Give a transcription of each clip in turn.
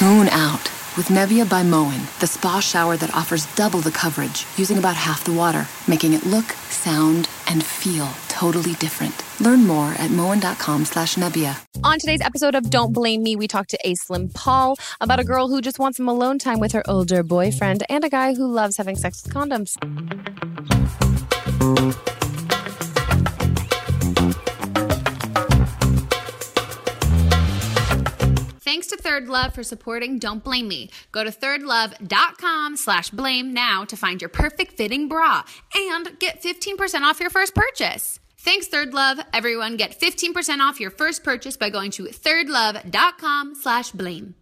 Tune out with Nebia by Moen, the spa shower that offers double the coverage using about half the water, making it look, sound, and feel totally different. Learn more at moen.com slash Nebia. On today's episode of Don't Blame Me, we talk to Aislinn Paul about a girl who just wants some alone time with her older boyfriend and a guy who loves having sex with condoms. Thanks to Third Love for supporting Don't Blame Me. Go to thirdlove.com slash blame now to find your perfect fitting bra and get 15% off your first purchase. Thanks, Third Love. Everyone get 15% off your first purchase by going to thirdlove.com slash blame.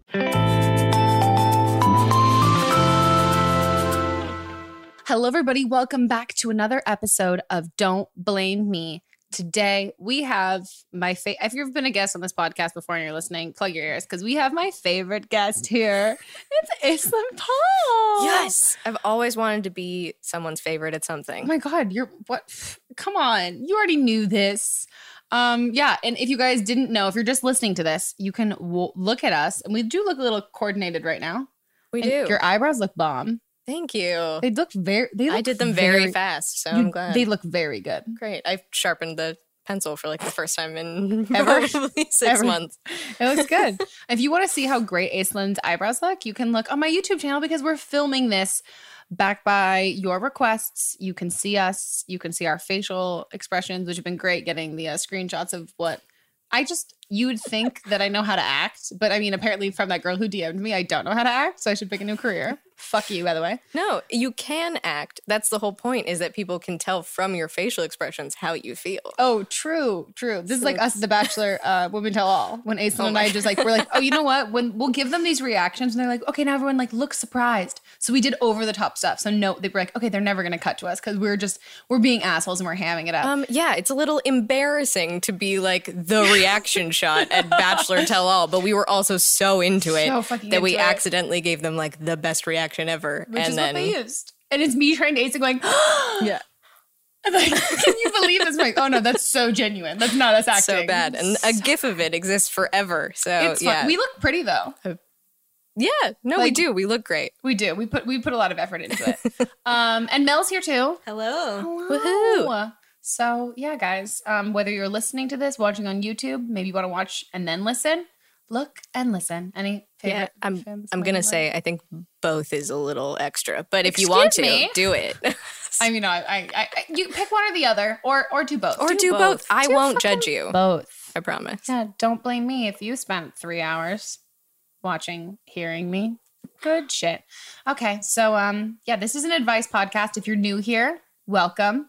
Hello, everybody. Welcome back to another episode of Don't Blame Me. Today we have my favorite. If you've been a guest on this podcast before and you're listening, plug your ears because we have my favorite guest here. It's Aislinn Paul. Yes. I've always wanted to be someone's favorite at something. Oh my God, you're what? Come on, you already knew this. Um, yeah, and if you guys didn't know, if you're just listening to this, you can w- look at us, and we do look a little coordinated right now. we And do. Your eyebrows look bomb. Thank you. They look very. They look I did them very, fast, so you- I'm glad. They look very good. great. I've sharpened the pencil for like the first time in Ever? six Ever. months. It looks good. if you want to see how great Aislinn's eyebrows look, you can look on my YouTube channel because we're filming this back by your requests. You can see us. You can see our facial expressions, which have been great. Getting the uh, screenshots of what I just you would think that I know how to act, but I mean, apparently from that girl who DM'd me, I don't know how to act, so I should pick a new career. Fuck you, by the way. No, you can act. That's the whole point is that people can tell from your facial expressions how you feel. Oh, true, true. This is like us, The Bachelor, uh, Women Tell All. When Aislinn Oh and I just like we're like, oh, you know what? When we'll give them these reactions, and they're like, okay, now everyone like look surprised. So we did over the top stuff. So no, they were like, okay, they're never gonna cut to us because we're just we're being assholes and we're hamming it up. Um, yeah, it's a little embarrassing to be like the reaction shot at Bachelor Tell All, but we were also so into it So fucking that we into it. accidentally gave them like the best reaction ever. which and is then what they used. And it's me trying to Aislinn going, yeah, I'm like, can you believe this? I'm like, oh no, that's so genuine. That's not us acting. so bad. And a gif of it exists forever. So it's fun. yeah. We look pretty though. yeah, no, we do. We look great. We do. We put we put a lot of effort into it. um, and Mel's here too. Hello. Woohoo! So yeah, guys, um, whether you're listening to this, watching on YouTube, maybe you want to watch and then listen, look and listen. Any Yeah, favorite? I'm I'm gonna say I think both is a little extra, but if you want to, me? do it. I mean, I, I, I, you pick one or the other, or or do both. or do, both. I Do won't judge you. Both. I promise. Yeah, don't blame me if you spent three hours watching, hearing me. Good shit. Okay, so um, yeah, this is an advice podcast. If you're new here, welcome.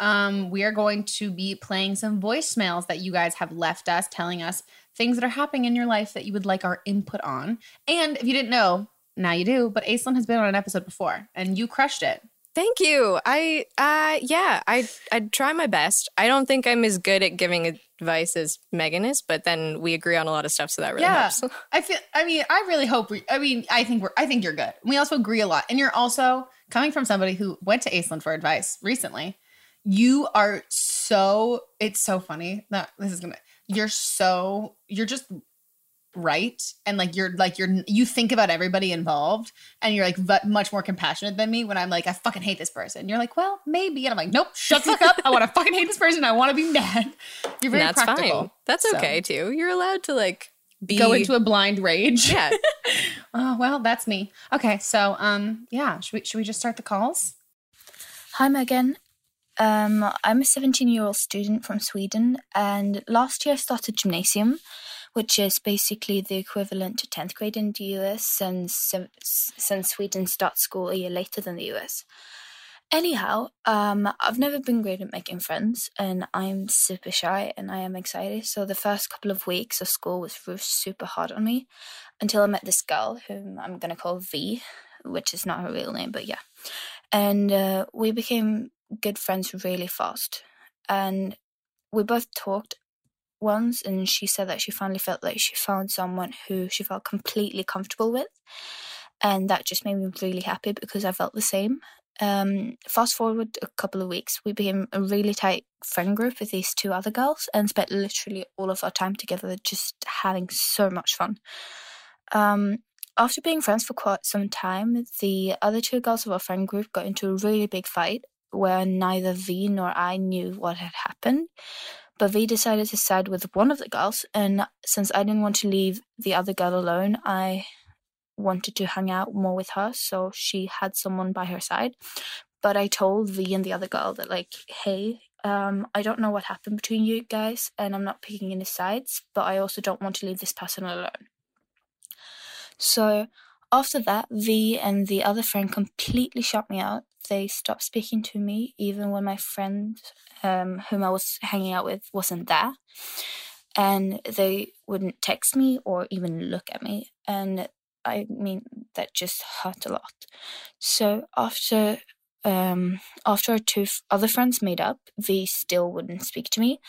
Um, we are going to be playing some voicemails that you guys have left us, telling us things that are happening in your life that you would like our input on. And if you didn't know, now you do. But Aislinn has been on an episode before, and you crushed it. Thank you. I uh yeah, I I try my best. I don't think I'm as good at giving advice as Meghan is, but then we agree on a lot of stuff, so that really Yeah. helps. I feel. I mean, I really hope. We, I mean, I think we're. I think you're good. We also agree a lot, and you're also coming from somebody who went to Aislinn for advice recently. You are so. It's so funny. that this is gonna. You're so. You're just right, and like you're like you're you think about everybody involved, and you're like v- much more compassionate than me. When I'm like, I fucking hate this person. You're like, well, maybe, and I'm like, nope, shut the fuck up. I want to fucking hate this person. I want to be mad. You're very that's practical. fine. That's So, okay too. You're allowed to like be Go into a blind rage. Yeah. Oh well, that's me. Okay, so um, yeah, should we should we just start the calls? Hi, Meghan. Um, I'm a 17 year old student from Sweden, and last year I started gymnasium, which is basically the equivalent to 10th grade in the US since, since Sweden starts school a year later than the US. Anyhow, um, I've never been great at making friends, and I'm super shy and I am excited. So the first couple of weeks of school was super hard on me until I met this girl whom I'm gonna call V, which is not her real name, but yeah. And uh, we became good friends really fast. And we both talked once, and she said that she finally felt like she found someone who she felt completely comfortable with. And that just made me really happy because I felt the same. Um, fast forward a couple of weeks, we became a really tight friend group with these two other girls and spent literally all of our time together just having so much fun. Um, after being friends for quite some time, the other two girls of our friend group got into a really big fight where neither V nor I knew what had happened. But V decided to side with one of the girls, and since I didn't want to leave the other girl alone, I wanted to hang out more with her, so she had someone by her side. But I told V and the other girl that, like, hey, um, I don't know what happened between you guys, and I'm not picking any sides, but I also don't want to leave this person alone. So after that, V and the other friend completely shut me out. They stopped speaking to me, even when my friend, um, whom I was hanging out with, wasn't there. And they wouldn't text me or even look at me. And I mean, that just hurt a lot. So after um, after our two other friends made up, V still wouldn't speak to me,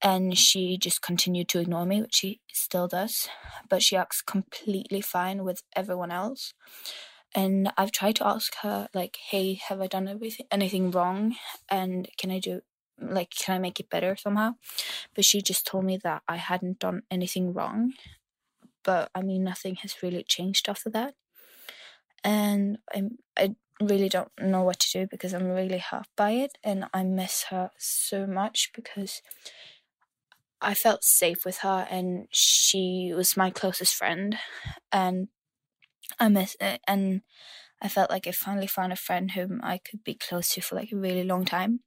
and she just continued to ignore me, which she still does. But she acts completely fine with everyone else. And I've tried to ask her, like, "Hey, have I done everything anything wrong? And can I do like can I make it better somehow?" But she just told me that I hadn't done anything wrong. But I mean, nothing has really changed after that. And I'm I really don't know what to do because I'm really hurt by it and I miss her so much because I felt safe with her and she was my closest friend and I miss it and I felt like I finally found a friend whom I could be close to for like a really long time.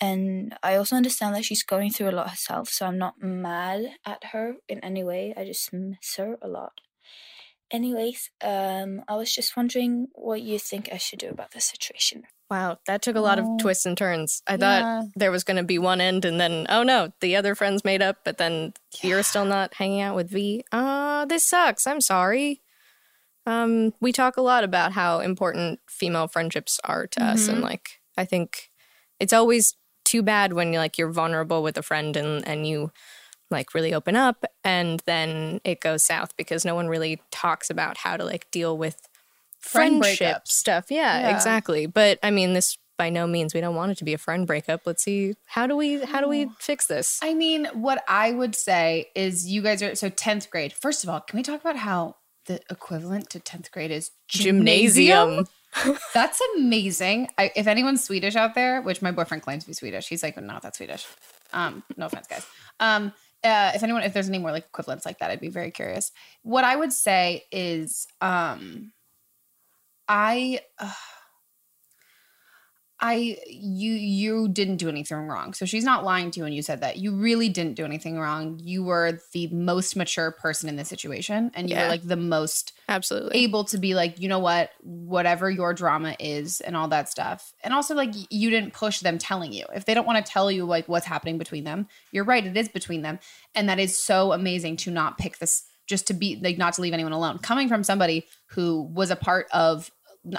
And I also understand that she's going through a lot herself, so I'm not mad at her in any way. I just miss her a lot. Anyways, um, I was just wondering what you think I should do about this situation. Wow, that took a lot of Oh. twists and turns. I Yeah. thought there was going to be one end, and then oh no, the other friends made up, but then you're still not hanging out with V. Uh, this sucks. I'm sorry. Um, we talk a lot about how important female friendships are to us, and like I think it's always too bad when you like you're vulnerable with a friend and and you like really open up, and then it goes south because no one really talks about how to like deal with Friend friendship breakups. stuff. Yeah, Yeah. exactly. But I mean, this by no means we don't want it to be a friend breakup. Let's see how do we how do we fix this? I mean, what I would say is you guys are so 10th grade. First of all, can we talk about how the equivalent to 10th grade is gymnasium? That's amazing. I, if anyone's Swedish out there, which my boyfriend claims to be Swedish, he's like, not that Swedish. Um, no offense, guys. Um, uh, if anyone, if there's any more like equivalents like that, I'd be very curious. What I would say is, um, I, uh, I, you, you didn't do anything wrong. So she's not lying to you when you said that. You really didn't do anything wrong. You were the most mature person in this situation, and you Yeah. were like the most Absolutely. able to be like, you know what, whatever your drama is and all that stuff. And also like you didn't push them telling you. If they don't want to tell you like what's happening between them, you're right, it is between them. And that is so amazing to not pick this just to be like not to leave anyone alone. Coming from somebody who was a part of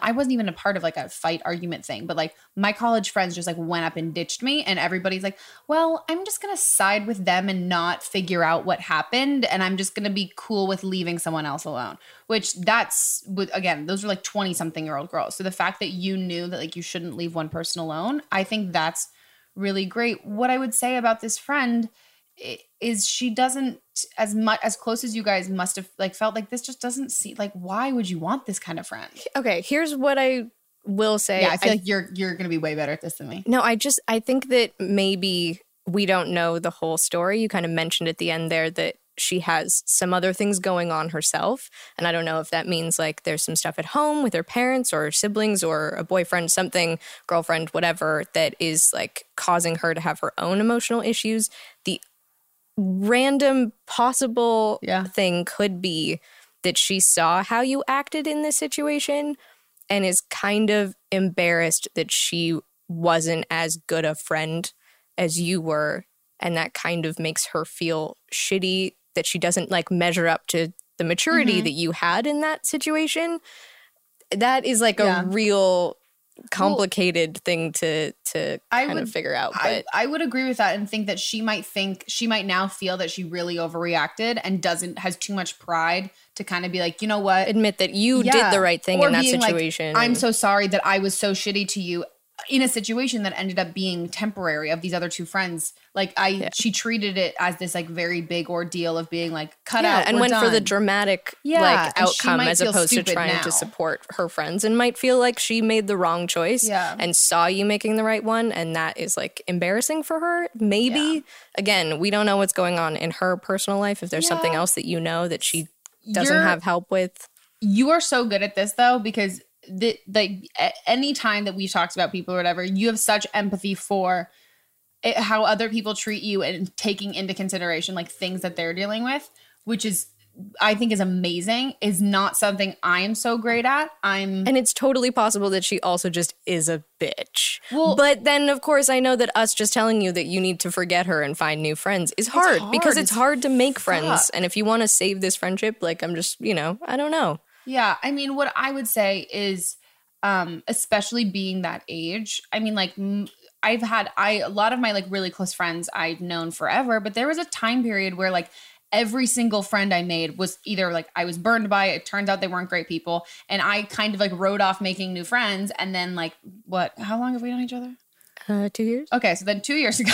I wasn't even a part of like a fight argument thing, but like my college friends just like went up and ditched me and everybody's like, "Well, I'm just going to side with them and not figure out what happened and I'm just going to be cool with leaving someone else alone." Which that's again, those are like 20 something year old girls. So the fact that you knew that like you shouldn't leave one person alone, I think that's really great. What I would say about this friend is she doesn't as much as close as you guys must have like felt like this just doesn't see like why would you want this kind of friend? okay, here's what I will say. Yeah, I feel like you're you're gonna be way better at this than me. No, I just I think that maybe we don't know the whole story. You kind of mentioned at the end there that she has some other things going on herself, and I don't know if that means like there's some stuff at home with her parents or her siblings or a boyfriend, something, girlfriend, whatever that is like causing her to have her own emotional issues. The random possible Yeah. thing could be that she saw how you acted in this situation and is kind of embarrassed that she wasn't as good a friend as you were and that kind of makes her feel shitty that she doesn't like measure up to the maturity Mhm. that you had in that situation that is like Yeah. a real complicated thing to to I kind of would- figure out I, but I would agree with that and think that she might think she might now feel that she really overreacted and doesn't has too much pride to kind of be like, you know what? admit that you Yeah. did the right thing Or in that being like, situation I'm so sorry that I was so shitty to you in a situation that ended up being temporary of these other two friends like i she treated it as this like very big ordeal of being like cut yeah, out and went for the dramatic Yeah, like outcome as opposed to trying now. to support her friends and might feel like she made the wrong choice Yeah. and saw you making the right one and that is like embarrassing for her maybe Yeah. again we don't know what's going on in her personal life if there's something else that you know that she doesn't You're- have help with you are so good at this though because the like any time that we've talked about people or whatever you have such empathy for it, how other people treat you and taking into consideration like things that they're dealing with which is i think is amazing is not something i am so great at. I'm and it's totally possible that she also just is a bitch. Well- but then of course i know that us just telling you that you need to forget her and find new friends is hard, because it's It's hard to make friends. Fuck. and if you want to save this friendship like i'm just you know i don't know Yeah, I mean, what I would say is, um, especially being that age. I mean, like m- I've had I a lot of my like really close friends I've known forever, but there was a time period where like every single friend I made was either like I was burned by it. Turns out they weren't great people, and I kind of like wrote off making new friends. And then like what? How long have we known each other? uh two years Okay, so then two years ago,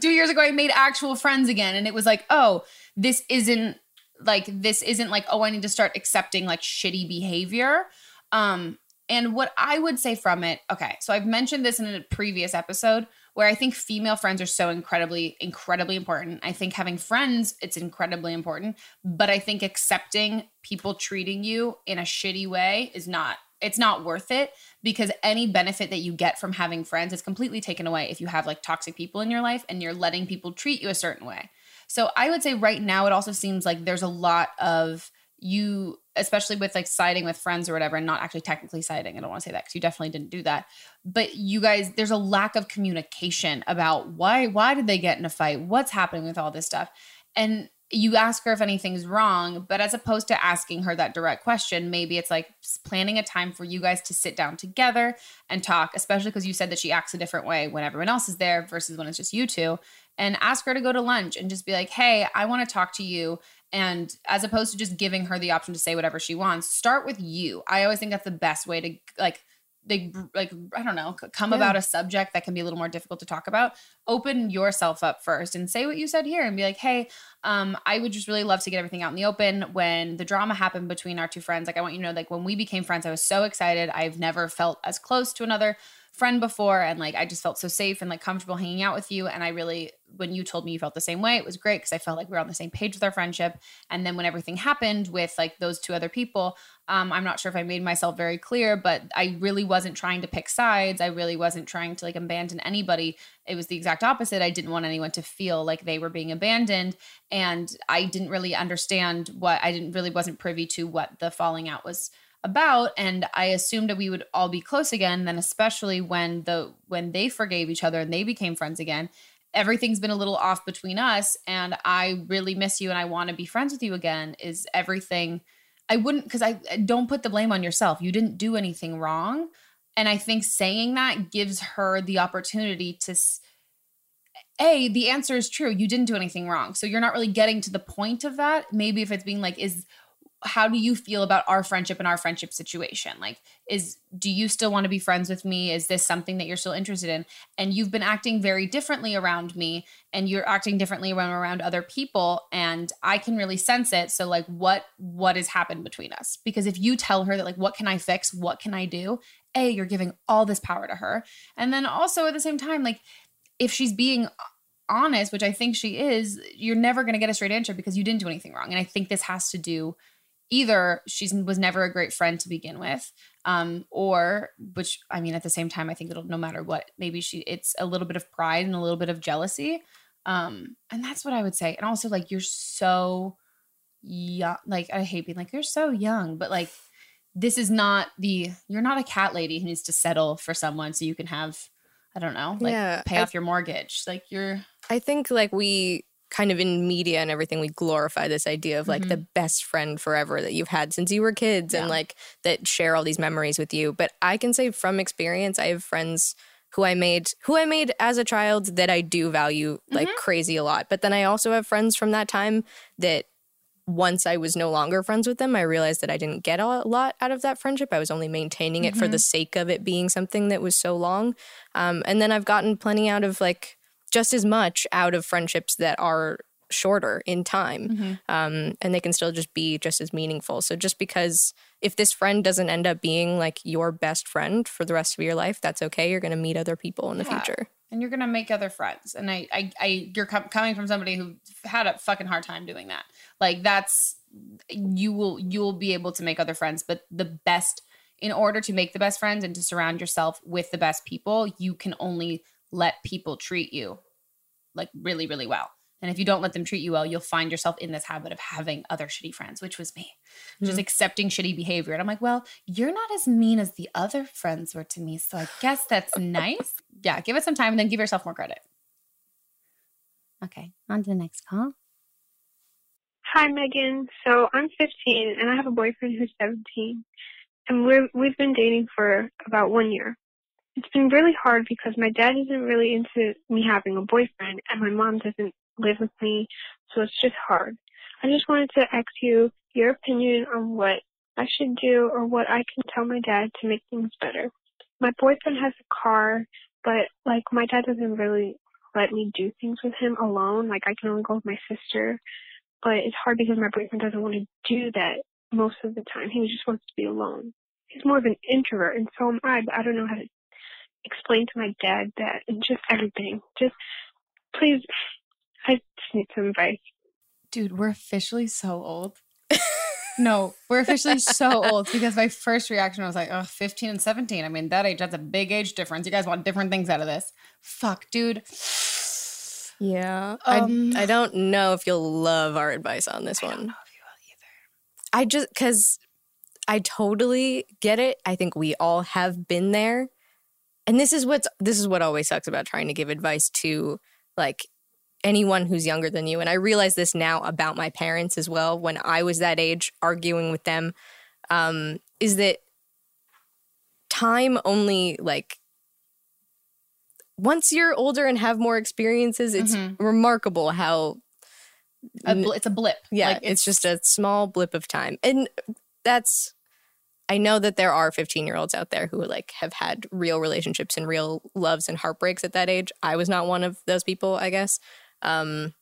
two years ago, I made actual friends again, and it was like, oh, this isn't like this isn't like oh, I need to start accepting like shitty behavior. Um, and what I would say from it, okay, so I've mentioned this in a previous episode where I think female friends are so incredibly, incredibly important. I think having friends, it's incredibly important, but I think accepting people treating you in a shitty way is not. It's not worth it because any benefit that you get from having friends is completely taken away if you have like toxic people in your life and you're letting people treat you a certain way. So I would say right now it also seems like there's a lot of you especially with like siding with friends or whatever and not actually technically siding. I don't want to say that cuz you definitely didn't do that. But you guys there's a lack of communication about why why did they get in a fight? What's happening with all this stuff? And you ask her if anything's wrong, but as opposed to asking her that direct question, maybe it's like planning a time for you guys to sit down together and talk, especially because you said that she acts a different way when everyone else is there versus when it's just you two. And ask her to go to lunch and just be like, hey, I want to talk to you. And as opposed to just giving her the option to say whatever she wants, start with you. I always think that's the best way to like they like I don't know, come Yeah. about a subject that can be a little more difficult to talk about. Open yourself up first and say what you said here and be like, "Hey, um, I would just really love to get everything out in the open. When the drama happened between our two friends, like I want you to know, like when we became friends, I was so excited. I've never felt as close to another friend before, and like I just felt so safe and like comfortable hanging out with you. And I really, when you told me you felt the same way, it was great because I felt like we were on the same page with our friendship. And then when everything happened with like those two other people, um, I'm not sure if I made myself very clear, but I really wasn't trying to pick sides. I really wasn't trying to like abandon anybody. It was the exact opposite. I didn't want anyone to feel like they were being abandoned. And I didn't really understand what I didn't really wasn't privy to what the falling out was about and i assumed that we would all be close again then especially when the when they forgave each other and they became friends again everything's been a little off between us and i really miss you and i want to be friends with you again is everything i wouldn't because i I don't put the blame on yourself you didn't do anything wrong and i think saying that gives her the opportunity to a the answer is true you didn't do anything wrong so you're not really getting to the point of that maybe if it's being like is how do you feel about our friendship and our friendship situation? Like is do you still want to be friends with me? Is this something that you're still interested in? And you've been acting very differently around me and you're acting differently around around other people and i can really sense it. So like what what has happened between us? Because if you tell her that like what can i fix? What can i do? A you're giving all this power to her. And then also at the same time like if she's being honest which i think she is you're never going to get a straight answer because you didn't do anything wrong. And i think this has to do either she was never a great friend to begin with um or which i mean at the same time i think it'll no matter what maybe she it's a little bit of pride and a little bit of jealousy. Um and that's what i would say. And also like you're so young like i hate being like you're so young but like this is not the you're not a cat lady who needs to settle for someone so you can have i don't know like Yeah, pay I- off your mortgage. Like you're I think like we kind of in media and everything we glorify this idea of like the best friend forever that you've had since you were kids and Mm-hmm. Like that share all these memories with you. But I can say from experience I have friends who I made who I made as a child that I do value like Mm-hmm. crazy a lot. But then I also have friends from that time that once I was no longer friends with them, I realized that I didn't get a lot out of that friendship. I was only maintaining it for the sake of it being something that was so long. Um, and then I've gotten plenty out of like just as much out of friendships that are shorter in time um, and they can still just be just as meaningful so just because if this friend doesn't end up being like your best friend for the rest of your life that's okay you're going to meet other people in the Yeah. future and you're gonna make other friends. And I, I, I you're com- coming from somebody who had a fucking hard time doing that. Like that's you will you will be able to make other friends, but the best in order to make the best friends and to surround yourself with the best people, you can only let people treat you like really, really well. And if you don't let them treat you well, you'll find yourself in this habit of having other shitty friends, which was me, just mm-hmm. accepting shitty behavior. And I'm like, well, you're not as mean as the other friends were to me. So I guess that's nice. Yeah, give it some time and then give yourself more credit. Okay, on to the next call. Hi, Meghan. So I'm 15 and I have a boyfriend who's 17, and we're we've been dating for about one year. It's been really hard because my dad isn't really into me having a boyfriend, and my mom doesn't live with me, so it's just hard. I just wanted to ask you your opinion on what I should do or what I can tell my dad to make things better. My boyfriend has a car, but like my dad doesn't really let me do things with him alone. Like I can only go with my sister but it's hard because my boyfriend doesn't want to do that most of the time. He just wants to be alone. He's more of an introvert, and so am I, but I don't know how to explain to my dad that and just everything. Just please, I just need some advice. Dude, we're officially so old. no, we're officially so old because my first reaction was like, oh, 15 and 17. I mean, that age, that's a big age difference. You guys want different things out of this. Fuck, dude. yeah Um, I, I don't know if you'll love our advice on this one I just because I totally get it. I think we all have been there, and this is what's this is what always sucks about trying to give advice to like anyone who's younger than you. And I realize this now about my parents as well. When I was that age, arguing with them, um, is that time only like once you're older and have more experiences, it's Mhm. remarkable how A bl- it's a blip. yeah, Like, it's, just a small blip of time. And that's I know that there are 15-year-olds out there who like have had real relationships and real loves and heartbreaks at that age. I was not one of those people, I guess. Um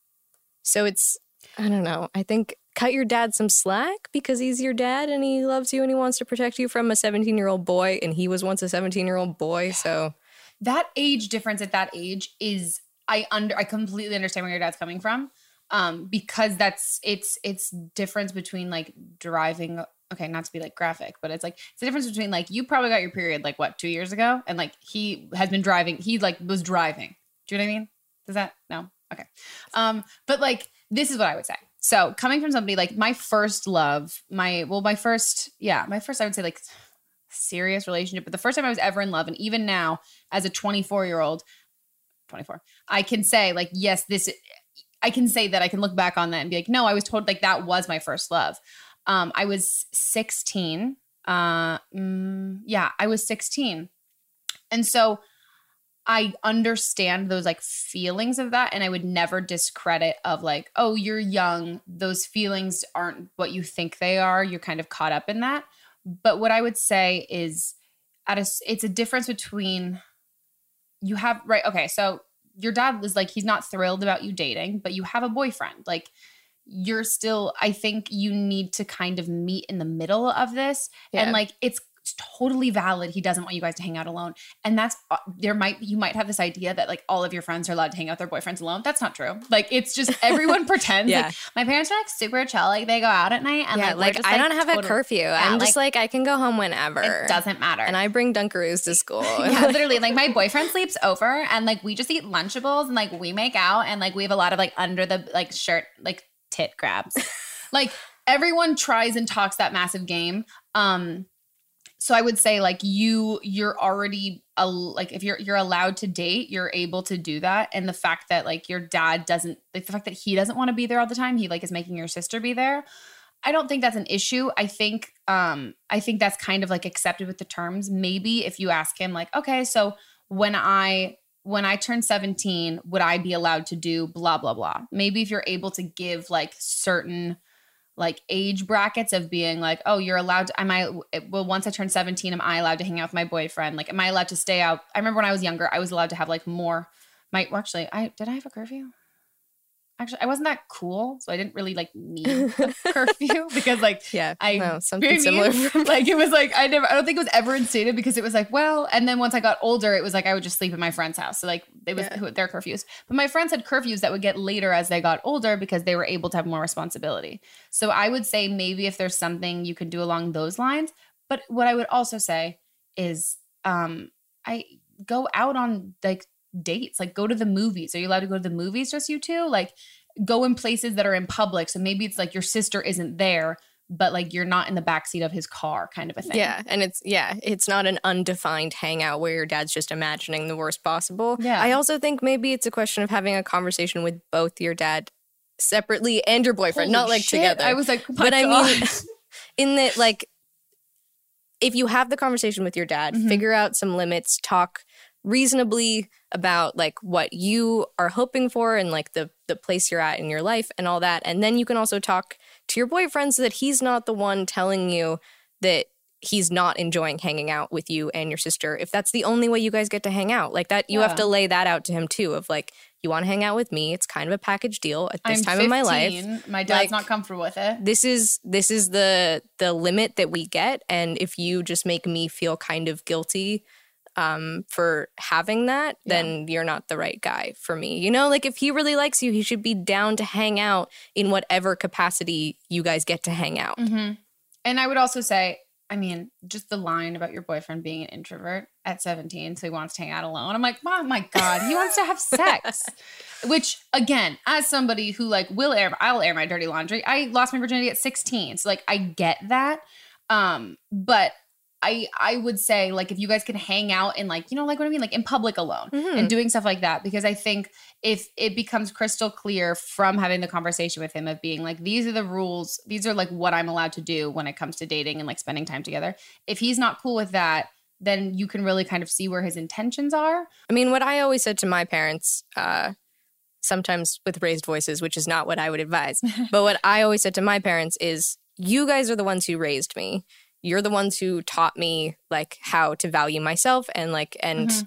so it's I don't know. I think cut your dad some slack because he's your dad and he loves you and he wants to protect you from a 17-year-old boy and he was once a 17-year-old boy, so that age difference at that age is I under I completely understand where your dad's coming from. Um, because that's it's it's difference between like driving okay, not to be like graphic, but it's like it's the difference between like you probably got your period like what, two years ago, and like he has been driving, he like was driving. Do you know what I mean? Does that no? Okay. Um, but like this is what I would say. So coming from somebody like my first love, my well, my first, yeah, my first I would say like serious relationship, but the first time I was ever in love, and even now as a 24 year old, 24, I can say like, yes, this, I can say that I can look back on that and be like, no, I was told like that was my first love. Um, I was 16. Uh, mm, yeah, I was 16. And so I understand those like feelings of that. And I would never discredit of like, oh, you're young. Those feelings aren't what you think they are. You're kind of caught up in that. But what I would say is at a, it's a difference between you have, right. Okay. So your dad was like, he's not thrilled about you dating, but you have a boyfriend. Like, you're still, I think you need to kind of meet in the middle of this. Yeah. And like, it's totally valid. He doesn't want you guys to hang out alone. And that's, uh, there might, you might have this idea that like all of your friends are allowed to hang out with their boyfriends alone. That's not true. Like, it's just everyone pretends. Yeah. Like, my parents are like super chill. Like, they go out at night and yeah, like, like just, I don't have a curfew. Yeah, I'm just like I can go home whenever. it doesn't matter. And I bring Dunkaroos to school. yeah, literally. Like my boyfriend sleeps over, and like we just eat Lunchables, and like we make out, and like we have a lot of like under the like shirt like tit grabs. like everyone tries and talks that massive game. Um, so I would say like you you're already a, like if you're you're allowed to date, you're able to do that, and the fact that like your dad doesn't like the fact that he doesn't want to be there all the time, he like is making your sister be there. I don't think that's an issue. I think um I think that's kind of like accepted with the terms. Maybe if you ask him like, "Okay, so when I when I turn 17, would I be allowed to do blah blah blah?" Maybe if you're able to give like certain like age brackets of being like, oh, you're allowed to, am I, eh, well, once I turn 17, am I allowed to hang out with my boyfriend? Like, am I allowed to stay out? I remember when I was younger, I was allowed to have like more, my, well, actually, I, did I have a curfew? Actually, I wasn't that cool, so I didn't really like need a curfew because, like, Yeah, I no, something know I similar. for like it was like I never I don't think it was ever instated because it was like well and then once I got older it was like I would just sleep at my friend's house so like it was Yeah. their curfews but my friends had curfews that would get later as they got older because they were able to have more responsibility so I would say maybe if there's something you can do along those lines but what I would also say is um I go out on like dates like go to the movies are you allowed to go to the movies just you two like go in places that are in public so maybe it's like your sister isn't there but like you're not in the backseat of his car kind of a thing Yeah, and it's yeah, it's not an undefined hangout where your dad's just imagining the worst possible. Yeah. I also think maybe it's a question of having a conversation with both your dad separately and your boyfriend, not like shit. together. i was like oh but I mean, in that like if you have the conversation with your dad, Mhm. figure out some limits, talk reasonably about like what you are hoping for and like the the place you're at in your life and all that. And then you can also talk to your boyfriend so that he's not the one telling you that he's not enjoying hanging out with you and your sister if that's the only way you guys get to hang out. Like that you have to lay that out to him too of like you want to hang out with me. It's kind of a package deal at this I'm time in my life. my dad's Like- not comfortable with it. this is this is the the limit that we get. And if you just make me feel kind of guilty um for having that then you're not the right guy for me. You know like if he really likes you he should be down to hang out in whatever capacity you guys get to hang out. Hmm and i would also say i mean just the line about your boyfriend being an introvert at 17 so he wants to hang out alone. I'm like oh my god he wants to have sex. Which again as somebody who like will air i'll air my dirty laundry. I lost my virginity at 16 so like i get that. Um but I, I would say like if you guys can hang out in like you know like what I mean? Like in public alone Mhm. and doing stuff like that because I think if it becomes crystal clear from having the conversation with him of being like these are the rules. These are like what I'm allowed to do when it comes to dating and like spending time together. If he's not cool with that then you can really kind of see where his intentions are. I mean what i always said to my parents uh sometimes with raised voices which is not what i would advise but what i always said to my parents is you guys are the ones who raised me you're the ones who taught me like how to value myself and like and Mhm.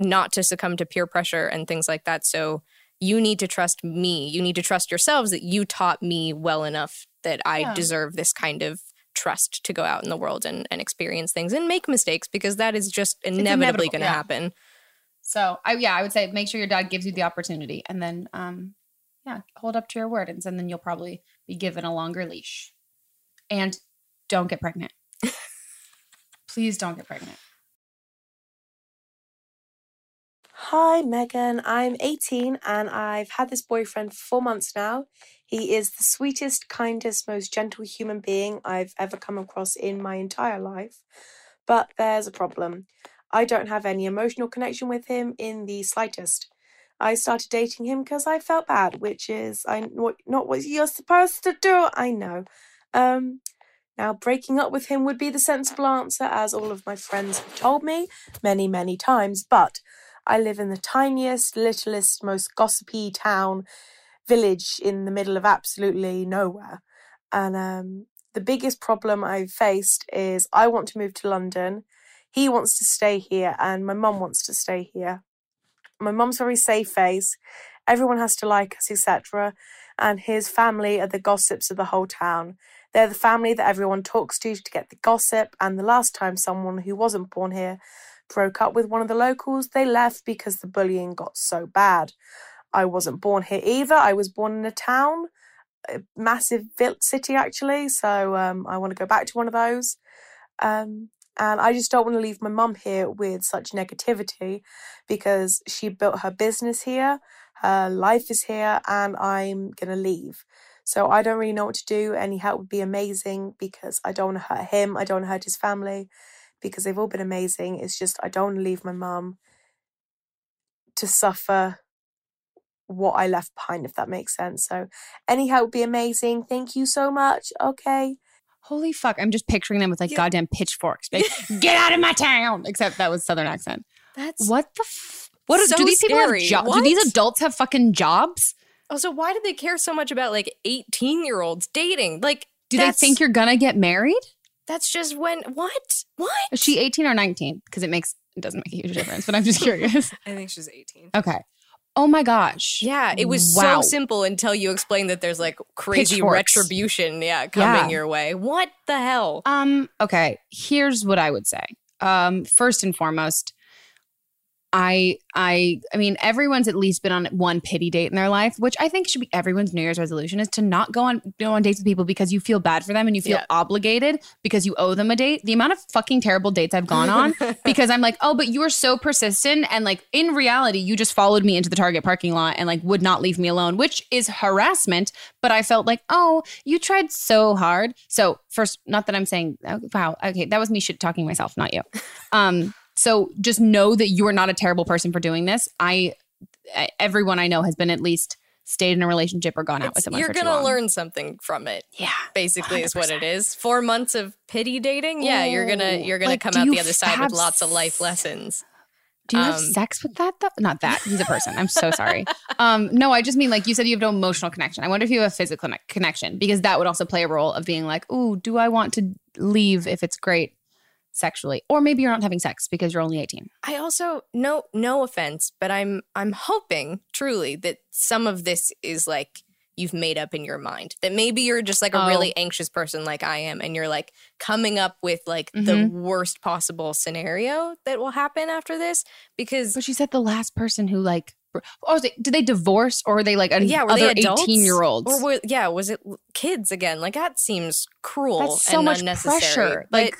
not to succumb to peer pressure and things like that so you need to trust me you need to trust yourselves that you taught me well enough that i Yeah. deserve this kind of trust to go out in the world and, and experience things and make mistakes because that is just inevitably going to yeah. happen So I yeah, I would say make sure your dad gives you the opportunity and then um yeah, hold up to your word and, and then you'll probably be given a longer leash. And don't get pregnant. Please don't get pregnant. Hi, Meghan. I'm 18 and I've had this boyfriend for four months now. He is the sweetest, kindest, most gentle human being I've ever come across in my entire life. But there's a problem. I don't have any emotional connection with him in the slightest. I started dating him because I felt bad, which is I not what you're supposed to do. I know. Um, now breaking up with him would be the sensible answer, as all of my friends have told me many, many times. But I live in the tiniest, littlest, most gossipy town, village in the middle of absolutely nowhere. And um, the biggest problem I've faced is I want to move to London. He wants to stay here, and my mum wants to stay here. My mum's very safe face. Everyone has to like us, etc. And his family are the gossips of the whole town. They're the family that everyone talks to to get the gossip. And the last time someone who wasn't born here broke up with one of the locals, they left because the bullying got so bad. I wasn't born here either. I was born in a town, a massive city actually. So um, I want to go back to one of those. Um, and I just don't want to leave my mum here with such negativity because she built her business here, her life is here, and I'm going to leave. So I don't really know what to do. Any help would be amazing because I don't want to hurt him. I don't want to hurt his family because they've all been amazing. It's just I don't want to leave my mum to suffer what I left behind, if that makes sense. So any help would be amazing. Thank you so much. Okay. Holy fuck. I'm just picturing them with like Yeah. goddamn pitchforks. Like, Get out of my town. Except that was Southern accent. That's What the f- what So do these people have scary. jobs? Do these adults have fucking jobs? Also, why do they care so much about like 18 year olds dating? Like, Do they think you're gonna get married? that's just when what? What? Is she 18 or 19? Because it makes it doesn't make a huge difference, but I'm just curious. I think she's 18. Okay. Oh my gosh. Yeah, it was Wow. so simple until you explained that there's like crazy Pitchforks. retribution, yeah, coming Yeah. your way. What the hell? Um, okay, here's what I would say. Um, first and foremost, I I I mean everyone's at least been on one pity date in their life, which I think should be everyone's New Year's resolution is to not go on go on dates with people because you feel bad for them and you feel Yeah. obligated because you owe them a date. The amount of fucking terrible dates I've gone on because I'm like, oh, but you were so persistent and like in reality, you just followed me into the Target parking lot and like would not leave me alone, which is harassment. But I felt like, oh, you tried so hard. So first, not that I'm saying, oh, wow, okay, that was me shit talking myself, not you. Um, so just know that you are not a terrible person for doing this. I, everyone I know has been at least stayed in a relationship or gone out with someone. You're gonna learn something from it. Yeah, Basically, is what it 100%. is. Four months of pity dating. Yeah, you're gonna you're gonna like, come out the other side with lots of life lessons. Do you have Um, sex with that though? Not that. He's a person. I'm so sorry. Um, no, I just mean like you said you have no emotional connection. I wonder if you have a physical connection because that would also play a role of being like, oh, do I want to leave if it's great sexually? Or maybe you're not having sex because you're only 18. I also no no offense, but I'm I'm hoping truly that some of this is like you've made up in your mind. That maybe you're just like a Oh. really anxious person like I am and you're like coming up with like the Mhm. worst possible scenario that will happen after this because But she said the last person who like, oh, did they divorce or were they like an yeah, were other they 18 year olds? Or were, yeah, was it kids again? Like that seems cruel That's so and much unnecessary. pressure. But, Like,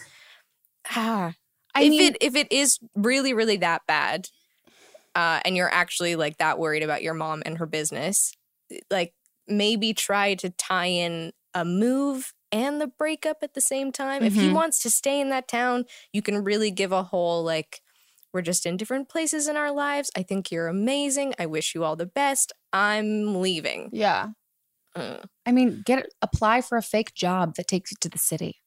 ah, I if mean, it if it is really really that bad, uh, and you're actually like that worried about your mom and her business, like maybe try to tie in a move and the breakup at the same time. If he Mhm. wants to stay in that town, you can really give a whole like. We're just in different places in our lives. I think you're amazing. I wish you all the best. I'm leaving. yeah. Uh, I mean, get apply for a fake job that takes you to the city.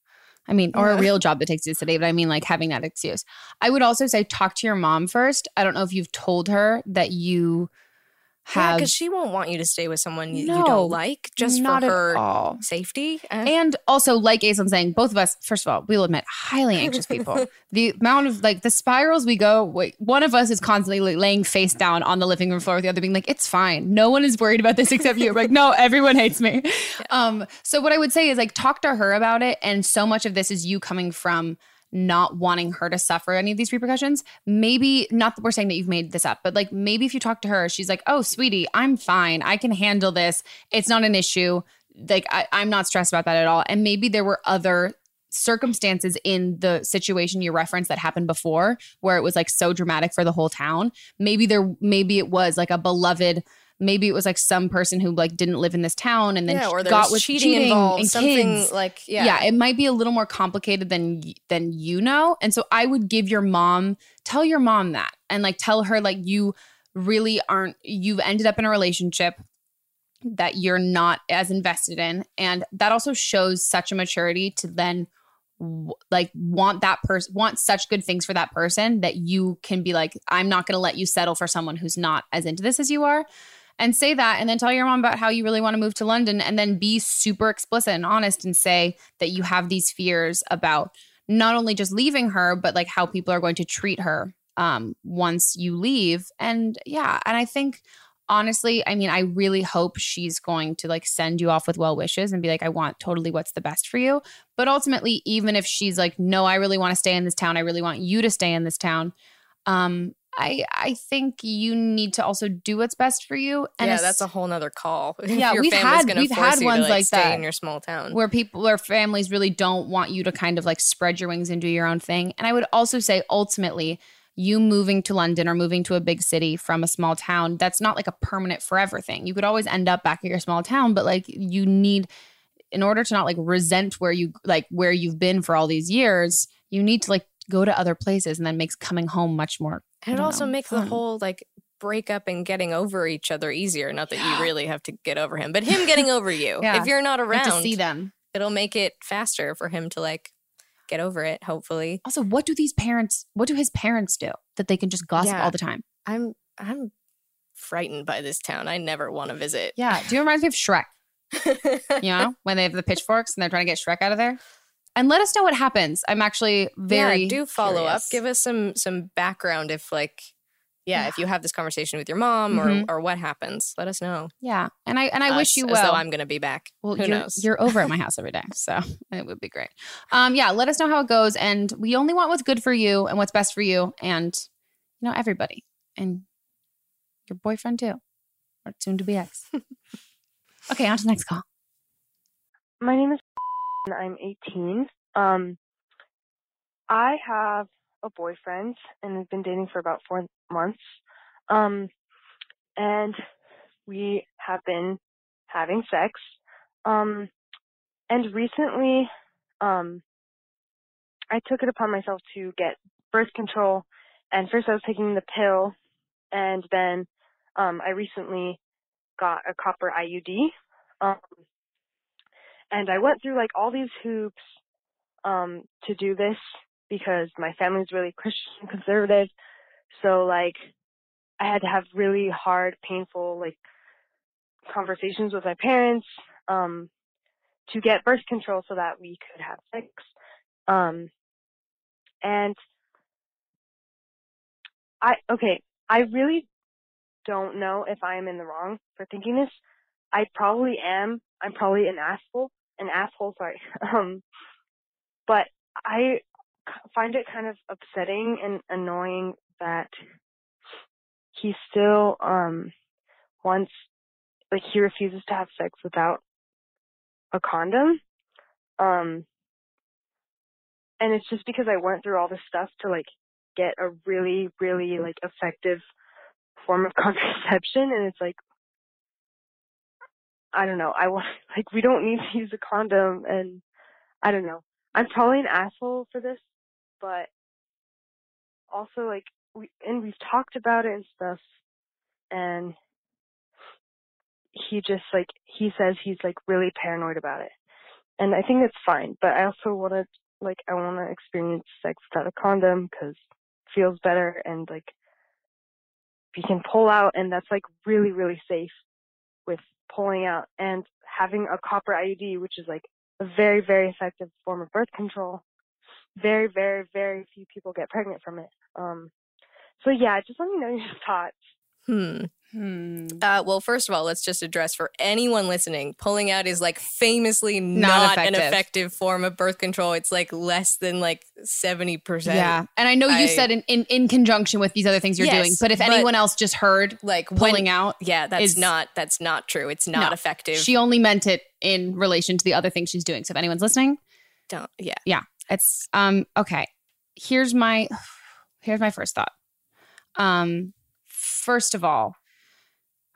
I mean, or a real job that takes you to the city, but I mean, like having that excuse. I would also say talk to your mom first. I don't know if you've told her that you have because she won't want you to stay with someone you, you don't like just not for at her all. safety. Uh, And also, like Aislinn's saying, both of us, first of all, we'll admit, highly anxious people. the amount of like the spirals we go, wait, one of us is constantly laying face down on the living room floor with the other being like, it's fine. No one is worried about this except you. Like, no, everyone hates me. Um, so what I would say is like talk to her about it. And so much of this is you coming from not wanting her to suffer any of these repercussions. Maybe not that we're saying that you've made this up, but like maybe if you talk to her, she's like, oh, sweetie, I'm fine. I can handle this. It's not an issue. Like I, I'm not stressed about that at all. And maybe there were other circumstances in the situation you referenced that happened before where it was like so dramatic for the whole town. Maybe there maybe it was like a beloved maybe it was like some person who like didn't live in this town and then yeah, or got with cheating, involved, and something kids like yeah. yeah. it might be a little more complicated than than you know and so i would give your mom tell your mom that and like tell her like you really aren't you've ended up in a relationship that you're not as invested in and that also shows such a maturity to then like want that person want such good things for that person that you can be like i'm not going to let you settle for someone who's not as into this as you are and say that and then tell your mom about how you really want to move to London and then be super explicit and honest and say that you have these fears about not only just leaving her but like how people are going to treat her um once you leave. And yeah and I think honestly I mean I really hope she's going to like send you off with well wishes and be like I want totally what's the best for you. But ultimately even if she's like no I really want to stay in this town. I really want you to stay in this town um I I think you need to also do what's best for you. And yeah, that's a whole nother call. Yeah, we've had- we've had ones to, like stay that. in your small town. where people where families really don't want you to kind of like spread your wings and do your own thing. And I would also say ultimately you moving to London or moving to a big city from a small town, that's not like a permanent forever thing. You could always end up back at your small town, but like you need in order to not like resent where you like where you've been for all these years, you need to like go to other places and then makes coming home much more and it also know, makes the whole like breakup and getting over each other easier. Not that you really have to get over him, but him getting over you. Yeah. If you're not around, to see them. it'll make it faster for him to like get over it. Hopefully, Also, what do these parents what do his parents do that they can just gossip Yeah. all the time? I'm I'm frightened by this town. I never want to visit. Yeah. Do you remind me of Shrek? You know, when they have the pitchforks and they're trying to get Shrek out of there? And let us know what happens. I'm actually very yeah, do follow up. Give us some some background if like yeah, if you have this conversation with your mom or or what happens. Let us know. Yeah. And I and I wish Us, you as well. though I'm gonna be back. Well, Who you're, knows? you're over at my house every day, so it would be great. Um, yeah, let us know how it goes, and we only want what's good for you and what's best for you, and you know everybody, and your boyfriend too, or soon to be ex. okay, on to the next call. My name is and I'm 18. Um, I have a boyfriend and we've been dating for about four months. Um, and we have been having sex. Um, and recently, um, I took it upon myself to get birth control. And first I was taking the pill and then, um, I recently got a copper IUD. Um, and I went through like all these hoops um to do this because my family's really Christian conservative. So like I had to have really hard, painful like conversations with my parents um to get birth control so that we could have sex. Um and I okay, I really don't know if I am in the wrong for thinking this. I probably am. I'm probably an asshole an asshole, sorry. Um, but I find it kind of upsetting and annoying that he still um wants like he refuses to have sex without a condom. Um and it's just because I went through all this stuff to like get a really, really like effective form of contraception and it's like I don't know. I want like we don't need to use a condom and I don't know. I'm probably an asshole for this, but also like we and we've talked about it and stuff and he just like he says he's like really paranoid about it. And I think that's fine, but I also want to like I want to experience sex without a condom it feels better and like we can pull out and that's like really really safe with pulling out and having a copper IUD, which is like a very, very effective form of birth control. Very, very, very few people get pregnant from it. Um, so yeah, just let me know your thoughts. Hmm. Hmm. Uh, well, first of all, let's just address for anyone listening, pulling out is like famously not, an effective. effective form of birth control. It's like less than like 70%. Yeah, and I know you I- said in, in in conjunction with these other things you're Yes, doing, but if but- anyone else just heard Like pulling when, out, Yeah, that's is- not that's not true. It's not No. effective. she only meant it in relation to the other things she's doing. So if anyone's listening, don't Yeah. yeah. it's um okay. Here's my here's my first thought. Um, first of all,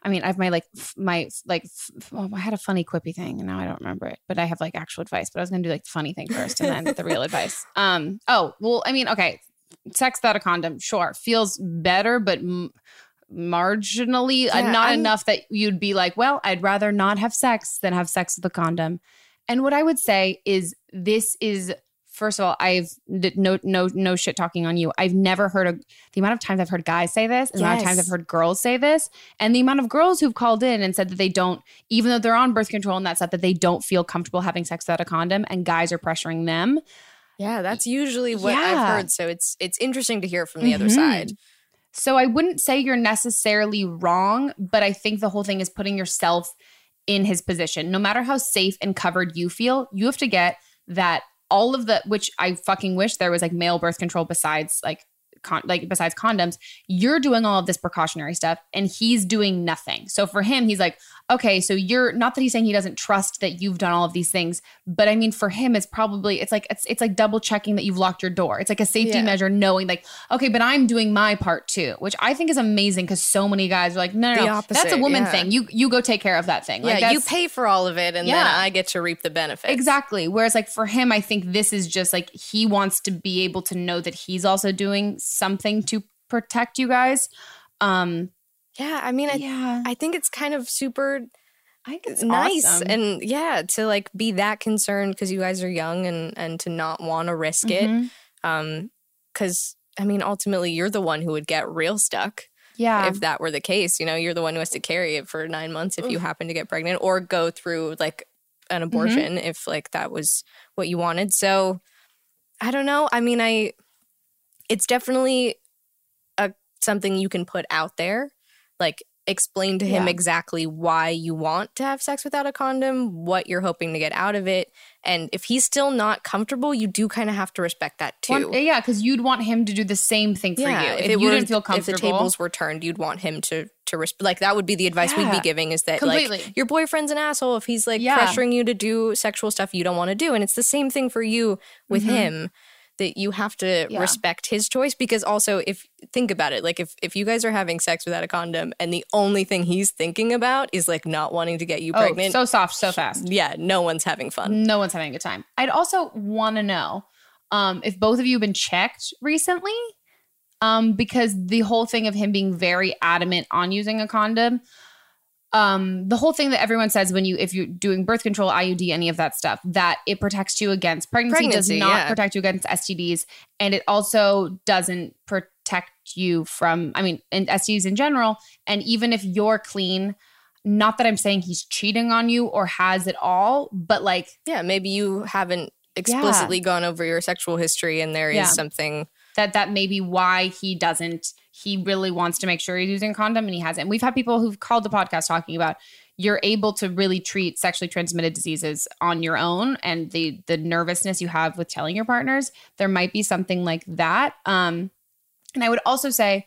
I mean, I have my like my like well, I had a funny quippy thing and now I don't remember it, but I have like actual advice. But I was gonna do like the funny thing first and then the real advice. Um, oh well, I mean, okay, sex without a condom, sure, feels better, but. M- marginally uh, not I'm- enough that you'd be like well i'd rather not have sex than have sex with a condom and what i would say is this is first of all i've no no no shit talking on you i've never heard of the amount of times i've heard guys say this the amount of times i've heard girls say this and the amount of girls who've called in and said that they don't even though they're on birth control and that stuff that they don't feel comfortable having sex without a condom and guys are pressuring them Yeah, that's usually what Yeah. I've heard. So it's it's interesting to hear from the other Mhm. side. So I wouldn't say you're necessarily wrong, but I think the whole thing is putting yourself in his position. No matter how safe and covered you feel, you have to get that all of the which I fucking wish there was like male birth control besides like con- like besides condoms, you're doing all of this precautionary stuff and he's doing nothing. So for him, he's like, okay, so you're not that he's saying he doesn't trust that you've done all of these things, but I mean for him it's probably it's like it's it's like double checking that you've locked your door. It's like a safety Yeah. measure knowing like, okay, but I'm doing my part too, which I think is amazing because so many guys are like, no, no, no, that's a woman yeah. thing. You you go take care of that thing. Like, yeah, you pay for all of it and then Yeah. I get to reap the benefits. Exactly. Whereas, like, for him, I think this is just like he wants to be able to know that he's also doing something to protect you guys. Um, Yeah, I mean I yeah, I think it's kind of super I think it's nice awesome. and yeah to like be that concerned because you guys are young and and to not want to risk it Mhm. um because i mean ultimately you're the one who would get real stuck Yeah. if that were the case. You know, you're the one who has to carry it for nine months if you happen to get pregnant or go through like an Mm-hmm. abortion if like that was what you wanted. So I don't know. I mean, I it's definitely a something you can put out there. Like explain to him Yeah. exactly why you want to have sex without a condom, what you're hoping to get out of it. And if he's still not comfortable, you do kind of have to respect that too. One- yeah, because you'd want him to do the same thing for you. If, it you were- didn't feel comfortable, if the tables were turned, you'd want him to to resp- like that would be the advice we'd be giving is that completely. like your boyfriend's an asshole if he's like Yeah. pressuring you to do sexual stuff you don't want to do, and it's the same thing for you with mm-hmm. him that you have to. Yeah. respect his choice because also if think about it like if if you guys are having sex without a condom and the only thing he's thinking about is like not wanting to get you oh, pregnant so soft, so fast. yeah no one's having fun No one's having a good time. I'd also want to know um, if both of you have been checked recently, um, because the whole thing of him being very adamant on using a condom, um, the whole thing that everyone says when you if you're doing birth control, IUD, any of that stuff, that it protects you against pregnancy, Pregnancy, does not yeah. protect you against STDs, and it also doesn't protect you from, I mean, and STDs in general. And even if you're clean, not that I'm saying he's cheating on you or has it all, but like yeah maybe you haven't explicitly gone over your sexual history and there is Yeah. something that that may be why he doesn't he really wants to make sure he's using condom and he hasn't. We've had people who've called the podcast talking about you're able to really treat sexually transmitted diseases on your own and the the nervousness you have with telling your partners. There might be something like that. Um and i would also say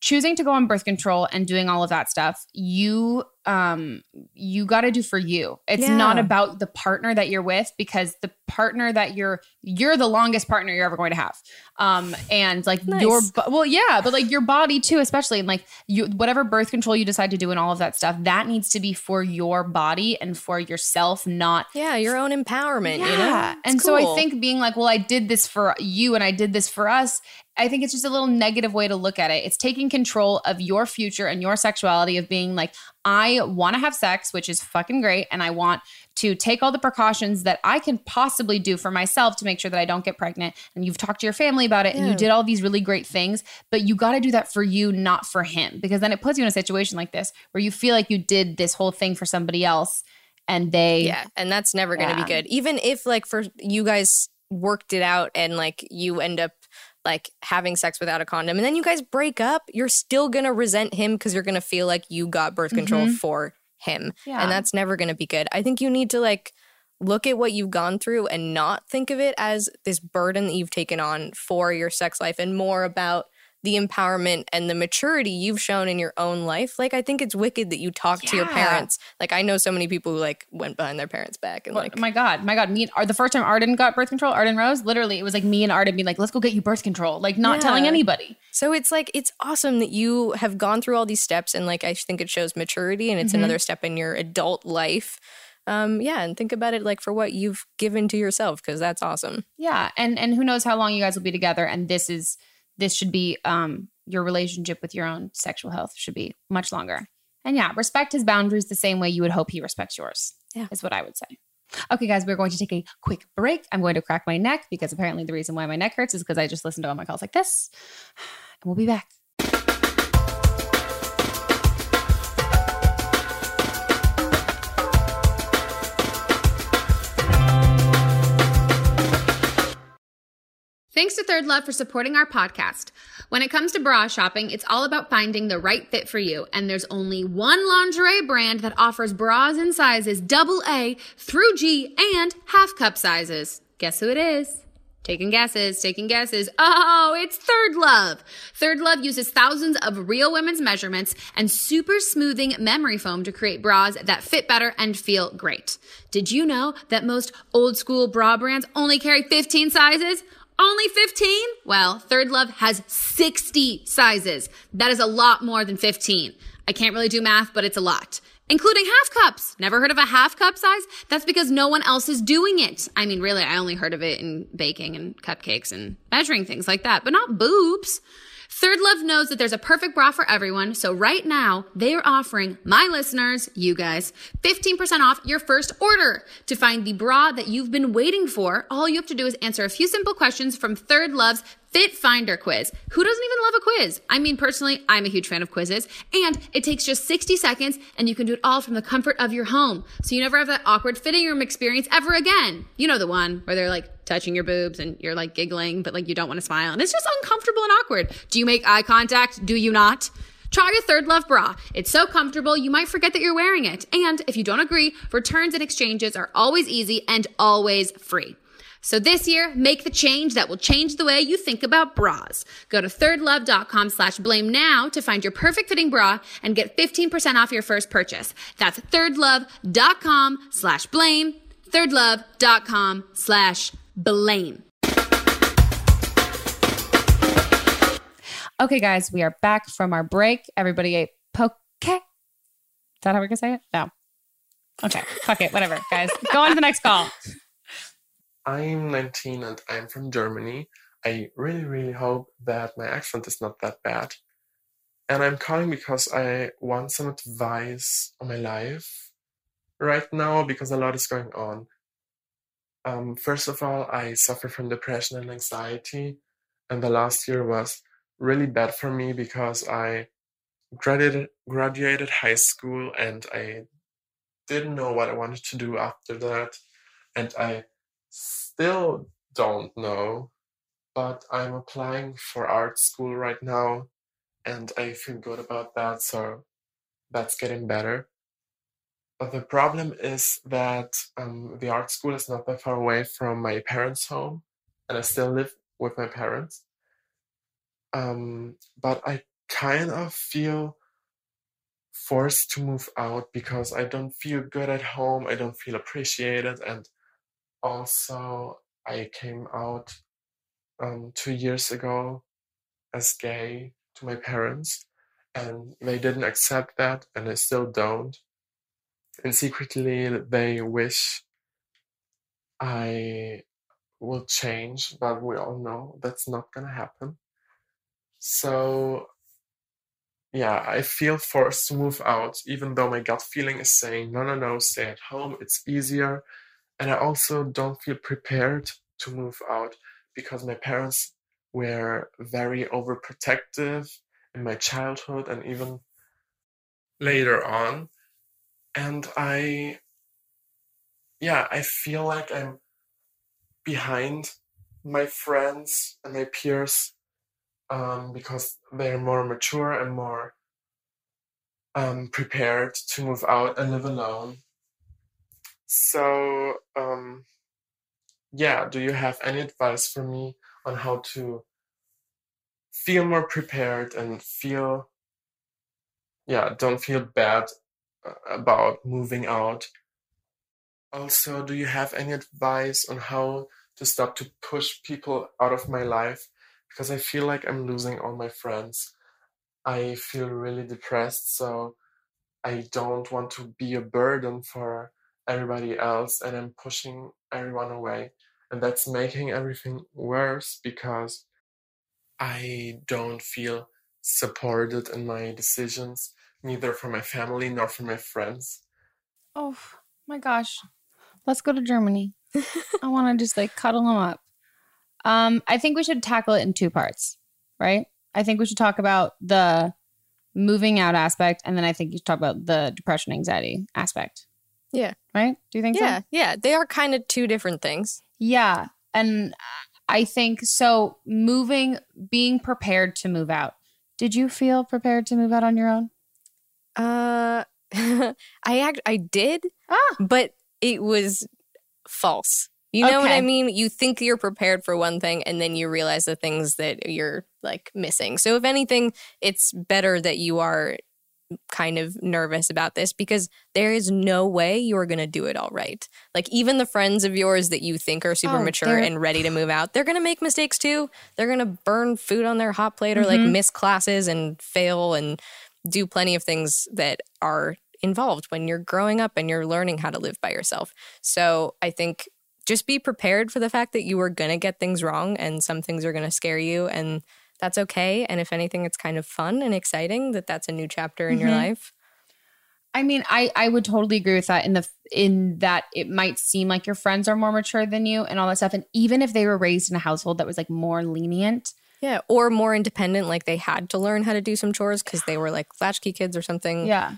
choosing to go on birth control and doing all of that stuff you um you got to do for you. It's not about the partner that you're with because the partner that you're you're the longest partner you're ever going to have. Um and like your Nice. bo- well yeah but like your body too especially and like you whatever birth control you decide to do and all of that stuff that needs to be for your body and for yourself not yeah your own empowerment you know? It's and so I think being like, well, I did this for you and I did this for us, I think it's just a little negative way to look at it. It's taking control of your future and your sexuality of being like, I want to have sex, which is fucking great. And I want to take all the precautions that I can possibly do for myself to make sure that I don't get pregnant. And you've talked to your family about it and you did all these really great things, but you got to do that for you, not for him. Because then it puts you in a situation like this where you feel like you did this whole thing for somebody else and they Yeah, and that's never going to Yeah. be good. Even if like for you guys worked it out and like you end up like having sex without a condom and then you guys break up, you're still going to resent him because you're going to feel like you got birth control Mhm. for him. Yeah. And that's never going to be good. I think you need to like look at what you've gone through and not think of it as this burden that you've taken on for your sex life and more about the empowerment and the maturity you've shown in your own life. Like I think it's wicked that you talk to your parents. Like I know so many people who like went behind their parents' back and Well, like my God, my God. Me and the first time Arden got birth control, Arden Rose, literally, it was like me and Arden being like, let's go get you birth control. Like, not telling anybody. So it's like it's awesome that you have gone through all these steps and like I think it shows maturity and it's Mhm. another step in your adult life. Um yeah, and think about it like for what you've given to yourself because that's awesome. Yeah. And and who knows how long you guys will be together. And this is this should be um your relationship with your own sexual health should be much longer. And yeah, respect his boundaries the same way you would hope he respects yours. Yeah. Is what I would say. Okay, guys, we're going to take a quick break. I'm going to crack my neck because apparently the reason why my neck hurts is because I just listened to all my calls like this. And we'll be back. Thanks to Third Love for supporting our podcast. When it comes to bra shopping, it's all about finding the right fit for you. And there's only one lingerie brand that offers bras in sizes double A through G and half cup sizes. Guess who it is? Taking guesses, taking guesses. Oh, it's Third Love. Third Love uses thousands of real women's measurements and super smoothing memory foam to create bras that fit better and feel great. Did you know that most old school bra brands only carry 15 sizes? Only 15? Well, Third Love has 60 sizes. That is a lot more than 15. I can't really do math, but it's a lot. Including half cups. Never heard of a half cup size? That's because no one else is doing it. I mean, really, I only heard of it in baking and cupcakes and measuring things like that, but not boobs. Third Love knows that there's a perfect bra for everyone, so right now they are offering my listeners, you guys, 15% off your first order. To find the bra that you've been waiting for, all you have to do is answer a few simple questions from Third Love's Fit Finder quiz. Who doesn't even love a quiz? I mean, personally, I'm a huge fan of quizzes, and it takes just 60 seconds, and you can do it all from the comfort of your home. So you never have that awkward fitting room experience ever again. You know the one where they're like touching your boobs and you're like giggling, but like you don't want to smile, and it's just uncomfortable and awkward. Do you make eye contact? Do you not? Try your Third Love bra. It's so comfortable, you might forget that you're wearing it. And if you don't agree, returns and exchanges are always easy and always free. So this year, make the change that will change the way you think about bras. Go to thirdlove.com slash blame now to find your perfect fitting bra and get 15% off your first purchase. That's thirdlove.com slash blame, thirdlove.com slash blame. Okay, guys, we are back from our break. Everybody ate poke. Is that how we're gonna say it? No. Okay, fuck it, whatever, guys. Go on to the next call. I'm 19 and I'm from Germany. I really, really hope that my accent is not that bad. And I'm calling because I want some advice on my life right now because a lot is going on. Um, first of all, I suffer from depression and anxiety, and the last year was really bad for me because I graduated graduated high school and I didn't know what I wanted to do after that, and I still don't know, but I'm applying for art school right now and I feel good about that, so that's getting better. But the problem is that um, the art school is not that far away from my parents' home, and I still live with my parents. Um, but I kind of feel forced to move out because I don't feel good at home, I don't feel appreciated, and also I came out um, two years ago as gay to my parents, and they didn't accept that, and they still don't. And secretly, they wish I will change, but we all know that's not gonna happen. So, yeah, I feel forced to move out, even though my gut feeling is saying, no, no, no, stay at home, it's easier. And I also don't feel prepared to move out because my parents were very overprotective in my childhood and even later on. And I, yeah, I feel like I'm behind my friends and my peers um, because they're more mature and more um, prepared to move out and live alone. So, um, yeah, do you have any advice for me on how to feel more prepared and feel, yeah, don't feel bad uh, about moving out? Also, do you have any advice on how to stop to push people out of my life? Because I feel like I'm losing all my friends. I feel really depressed, so I don't want to be a burden for everybody else and I'm pushing everyone away. And that's making everything worse because I don't feel supported in my decisions, neither from my family nor from my friends. Oh my gosh. Let's go to Germany. I want to just like cuddle them up. Um, I think we should tackle it in two parts, right? I think we should talk about the moving out aspect, and then I think you should talk about the depression anxiety aspect. Yeah. Right? Do you think Yeah, so? yeah. They are kind of two different things. Yeah. And I think so moving being prepared to move out. Did you feel prepared to move out on your own? Uh I act I did, Ah. but it was false. You know what I mean? You think you're prepared for one thing and then you realize the things that you're like missing. So if anything, it's better that you are kind of nervous about this because there is no way you're going to do it all right. Like even the friends of yours that you think are super Oh, mature and ready to move out, they're going to make mistakes too. They're going to burn food on their hot plate or like Mhm. miss classes and fail and do plenty of things that are involved when you're growing up and you're learning how to live by yourself. So I think just be prepared for the fact that you are going to get things wrong and some things are going to scare you and that's okay and if anything it's kind of fun and exciting that that's a new chapter in your Mhm. life. I mean, I I would totally agree with that in the in that it might seem like your friends are more mature than you and all that stuff. And even if they were raised in a household that was like more lenient, Yeah, or more independent, like they had to learn how to do some chores because they were like latchkey kids or something. yeah.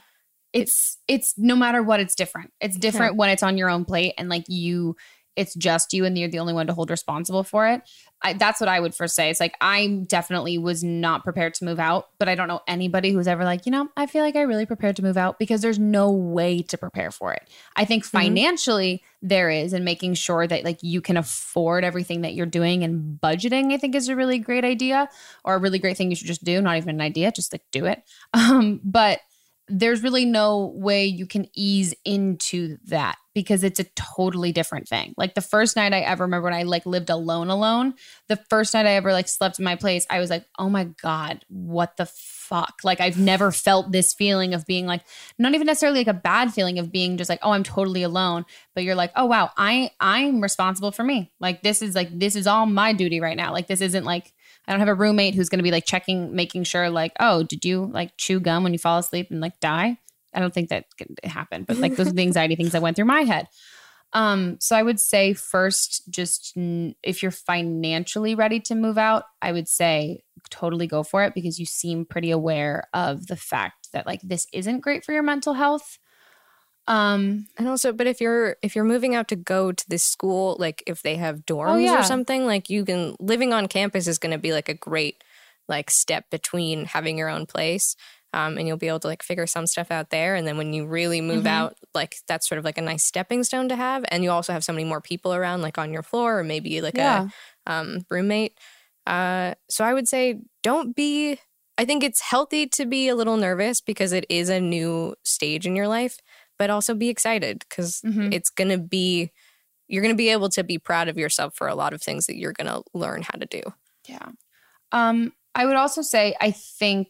It's it's no matter what, it's different. It's different when it's on your own plate and like you it's just you and you're the only one to hold responsible for it. I, that's what I would first say. It's like I definitely was not prepared to move out, but I don't know anybody who's ever like, you know, I feel like I really prepared to move out because there's no way to prepare for it. I think financially there is, and making sure that like you can afford everything that you're doing and budgeting, I think is a really great idea or a really great thing you should just do. Not even an idea, just like do it. Um, but there's really no way you can ease into that because it's a totally different thing. Like the first night I ever remember when I like lived alone alone, the first night I ever like slept in my place, I was like, "Oh my god, what the fuck?" Like I've never felt this feeling of being like not even necessarily like a bad feeling of being just like, "Oh, I'm totally alone," but you're like, "Oh wow, I I'm responsible for me. Like this is like this is all my duty right now. Like this isn't like I don't have a roommate who's going to be like checking, making sure, like, oh, did you like chew gum when you fall asleep and like die? I don't think that could happen, but like those are the anxiety things that went through my head. Um, so I would say first, just n- if you're financially ready to move out, I would say totally go for it because you seem pretty aware of the fact that like this isn't great for your mental health. Um, And also, but if you're if you're moving out to go to this school, like if they have dorms yeah. or something, like you can living on campus is going to be like a great like step between having your own place. Um, and you'll be able to like figure some stuff out there. And then when you really move Mhm. out, like that's sort of like a nice stepping stone to have. And you also have so many more people around, like on your floor, or maybe like Yeah. a um, roommate. Uh, so I would say don't be. I think it's healthy to be a little nervous because it is a new stage in your life, but also be excited because Mhm. it's going to be. You're going to be able to be proud of yourself for a lot of things that you're going to learn how to do. Yeah. Um, I would also say I think